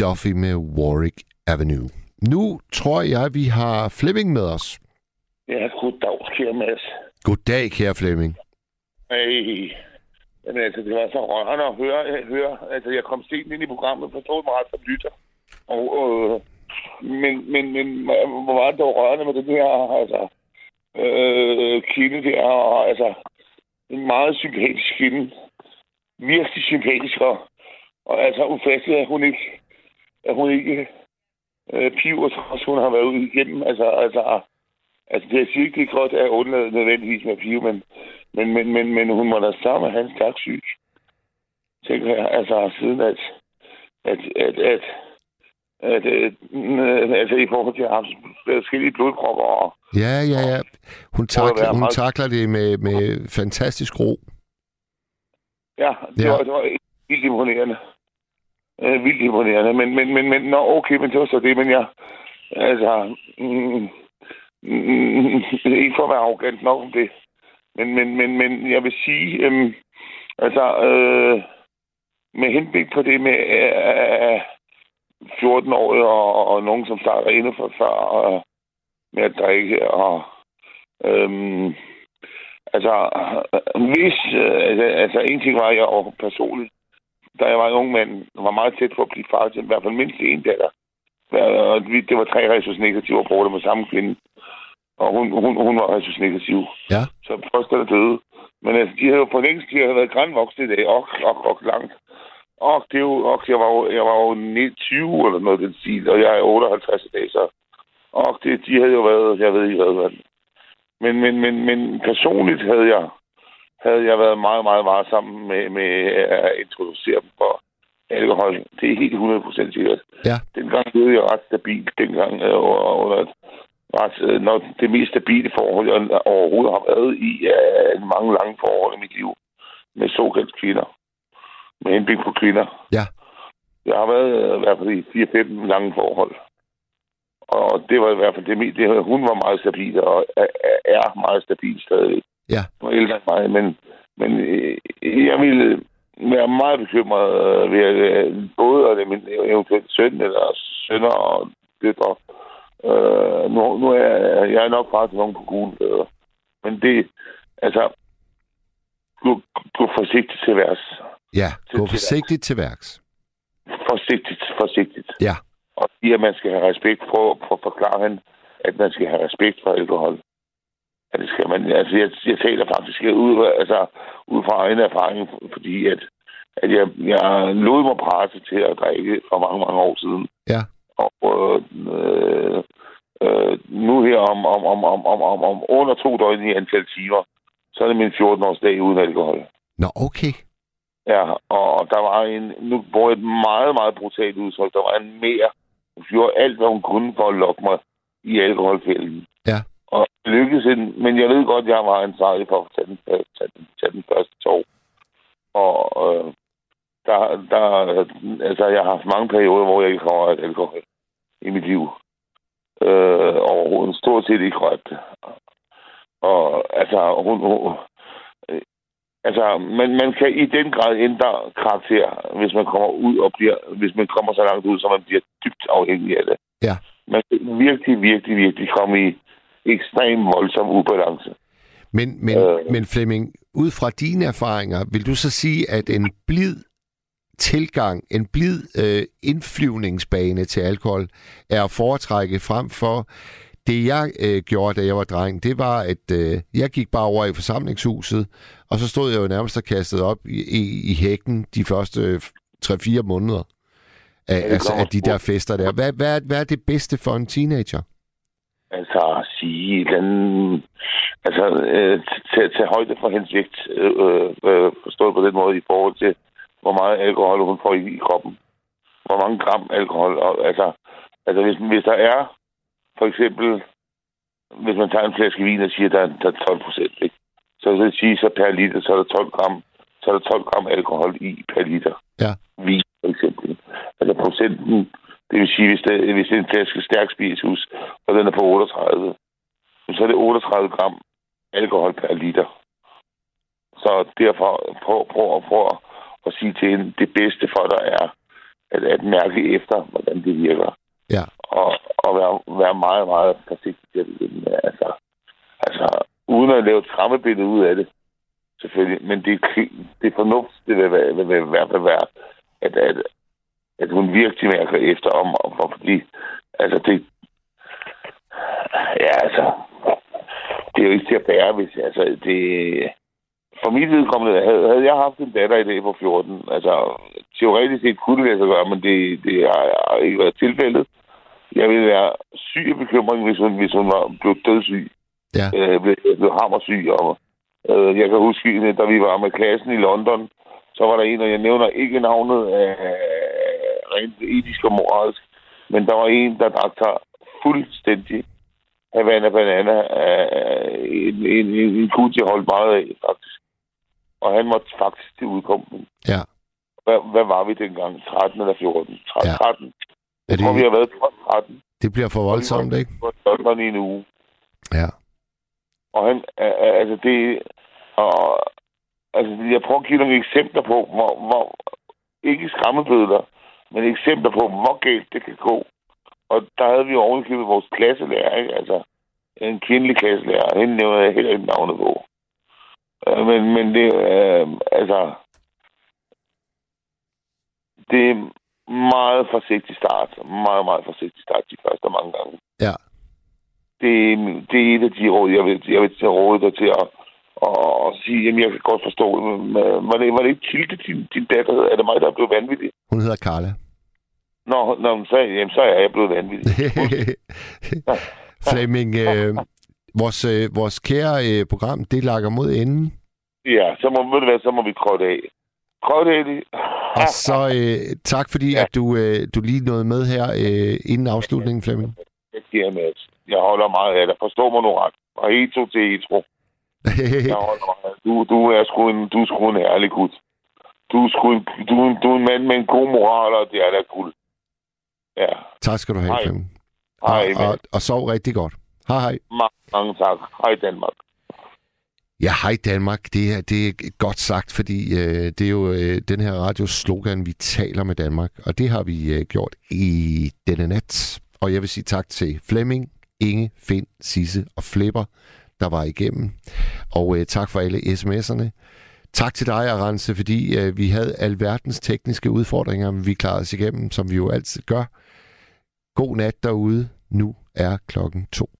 Duffy med Warwick Avenue. Nu tror jeg, vi har Flemming med os. Ja, goddag, kære Mads. Goddag, kære Flemming. Hey. Jamen, altså, det var så rørende at høre, høre. Altså, jeg kom sent ind i programmet, forstod mig ret som lytter. Og, øh, men, men, men, hvor var det dog rørende med det der, altså, øh, kvinde der, og altså, en meget sympatisk kvinde. Virkelig sympatisk, og, og altså, ufatteligt, at hun ikke, at hun ikke øh, piver, trods hun har været ude igennem. Altså, altså, altså, det er ikke, det er godt at undlade nødvendigvis med pive, men, men, men, men, men hun må da sammen have en stærk syg. Tænker jeg, altså, siden at, at, at, at, at, at øh, altså, i forhold til at forskellige blodpropper og, Ja, ja, ja. Hun, at takler, hun takler det med, med fantastisk ro. Ja, det, Ja. Var, det var vildt imponerende. Øh, vildt imponerende. Men, men, men, men, nå, okay, men det var så det, men jeg, altså, mm, mm, ikke for at være arrogant nok om det, men, men, men, men jeg vil sige, øhm, altså, øh, med henblik på det med øh, øh 14 år og, og nogen, som starter endnu for før og, med at drikke og øhm, Altså, øh, hvis... Øh, altså, altså, en ting var, at jeg og personligt, da jeg var en ung mand, var meget tæt på at blive far til i hvert fald mindst en datter. Og det var tre resus negative brugte med samme kvinde. Og hun, hun, hun var resus negativ. Ja. Så først er døde. Men altså, de havde jo for længst, de havde været grænvoksne i dag, og, og, og langt. Og det er jo, og jeg var jo, jeg var jo 20 eller noget den stil, og jeg er 58 i dag, så... Og det, de havde jo været, jeg ved ikke hvad. Men, men, men, men personligt havde jeg, havde jeg været meget, meget varsom med, med at introducere dem for alkohol. Det er helt 100% sikkert. Ja. Dengang levede jeg ret stabilt. Dengang øh, under- et ret, øh, når det mest stabile forhold, jeg overhovedet har været i, er mange lange forhold i mit liv med såkaldt kvinder. Med henblik på kvinder. Ja. Jeg har været øh, i hvert fald i 4-5 lange forhold. Og det var i hvert fald det, det hun var meget stabil, og er, er meget stabil stadig. Ja. Er ældre mig, men, men øh, jeg ville være meget bekymret øh, ved, at øh, både af min eventuelt søn eller sønner og døtre. Øh, nu, nu er jeg, jeg er nok bare til nogen på gule øh, Men det, altså, gå, gå forsigtigt til værs. Ja, gå forsigtigt til værks. Forsigtigt, forsigtigt. Ja. Og sige, at man skal have respekt for, for at forklare hende, at man skal have respekt for alkohol. At det skal man, altså jeg, jeg taler faktisk ud, altså, ud fra egen erfaring, fordi at, at jeg, jeg lod mig presse til at drikke for mange, mange år siden. Ja. Og øh, øh, nu her om, om, om, om, om, om, om under to døgn i antal timer, så er det min 14-års dag uden alkohol. Nå, okay. Ja, og der var en, nu bruger jeg et meget, meget brutalt udtryk, der var en mere, hun gjorde alt, hvad hun kunne for at lokke mig i alkoholfælden. Og det lykkedes en, men jeg ved godt, at jeg var ansvarlig for at tage den, tage den, tage den første tog. Og øh, der, der, altså, jeg har haft mange perioder, hvor jeg ikke har rørt alkohol i mit liv. Øh, overhovedet stort set ikke rørt det. Og altså, hun, hun øh, altså, man, man kan i den grad ændre karakter, hvis man kommer ud og bliver, hvis man kommer så langt ud, så man bliver dybt afhængig af det. Ja. Man kan virkelig, virkelig, virkelig komme i ekstrem voldsom ubalance. Men, men, øh. men Flemming, ud fra dine erfaringer, vil du så sige, at en blid tilgang, en blid øh, indflyvningsbane til alkohol, er at foretrække frem for det, jeg øh, gjorde, da jeg var dreng, det var, at øh, jeg gik bare over i forsamlingshuset, og så stod jeg jo nærmest og kastede op i, i, i hækken de første 3-4 måneder af, altså, af de der fester der. Hvad, hvad, er- hvad er det bedste for en teenager? Altså sige et eller andet, altså øh, tage, højde for hendes vægt, øh, øh, forstået på den måde i forhold til, hvor meget alkohol hun får i, i kroppen. Hvor mange gram alkohol. Og, altså, altså hvis, hvis der er, for eksempel, hvis man tager en flaske vin og siger, at der, er- der er 12 procent, så vil det sige, så per liter, så er der 12 gram, så er der 12 gram alkohol i per liter. Ja. Vin, for eksempel. Altså procenten, det vil sige, hvis det, hvis det er en flaske stærk spiritus, og den er på 38, så er det 38 gram alkohol per liter. Så derfor prøv, prøv, prøv at, sige til hende, det bedste for dig er at, at mærke efter, hvordan det virker. Ja. Og, og være, være meget, meget forsigtig til. Altså, altså, uden at lave et skræmmebillede ud af det, selvfølgelig. Men det, er- det fornuft, det vil, være- vil, vil hvert fald være, at, at, at hun virkelig mærker efter om, om for, fordi, altså det, ja, altså, det er jo ikke til at bære, hvis, altså, det, for mit vedkommende, havde, havde jeg haft en datter i dag på 14, altså, teoretisk set kunne det lade sig gøre, men det, det har, har ikke været tilfældet. Jeg ville være syg af bekymring, hvis hun, hvis hun var blevet dødssyg. Ja. Øh, blev, blev hammersyg. Og, øh, jeg kan huske, da vi var med klassen i London, så var der en, og jeg nævner ikke navnet af rent etisk og moralsk, men der var en, der drak sig fuldstændig Havana Banana en, en, en, en gut, jeg holdt meget af, faktisk. Og han måtte faktisk til udkomsten. Ja. Hvad, hvad var vi dengang? 13 eller 14? 13. Ja. 13. Er Jeg tror, vi har været 13. Det bliver for voldsomt, ikke? På London i en uge. Ja. Og han, altså det, og, altså jeg prøver at give nogle eksempler på, hvor, hvor ikke skræmmebødler, men eksempler på, hvor galt det kan gå. Og der havde vi jo ovenikøbet vores klasselærer, ikke? Altså, en kvindelig klasselærer. Hende nævner jeg heller ikke navnet på. Øh, Men, men det, øh, altså, det er meget forsigtig start. Meget, meget forsigtig start de første mange gange. Ja. Det, det er et af de råd, jeg vil, jeg vil råde dig til at, at sige, jamen jeg kan godt forstå, men, øh, var det, var det ikke Tilde, din, din datter? Er det mig, der er blevet vanvittig? Hun hedder Carla. Nå, nå så, jamen, så er jeg blevet vanvittig. Flemming, øh, vores, øh, vores kære øh, program, det lakker mod enden. Ja, så må, ved du hvad, så må vi krøtte af. Krøtte af det. Og så øh, tak fordi, at du, øh, du lige nåede med her øh, inden afslutningen, Flemming. Jeg giver med. Jeg holder meget af dig. Forstå mig nu ret. Og hetero til hetero. Dig. Du, du er sgu en, du er sgu en ærlig gut. Du er, sgu en, du, er en, du er en mand med en god moral, og det er da guld. Ja. tak skal du have, Hej. Flemming. Hej, og, og, og sov rigtig godt. Hej hej. Mange, mange tak. Hej Danmark. Ja, hej Danmark. Det er, det er godt sagt, fordi øh, det er jo øh, den her radios slogan, vi taler med Danmark. Og det har vi øh, gjort i denne nat. Og jeg vil sige tak til Flemming, Inge, Finn, Sisse og Flipper, der var igennem. Og øh, tak for alle sms'erne. Tak til dig, Arance, fordi øh, vi havde alverdens tekniske udfordringer, men vi klarede os igennem, som vi jo altid gør. God nat derude. Nu er klokken to.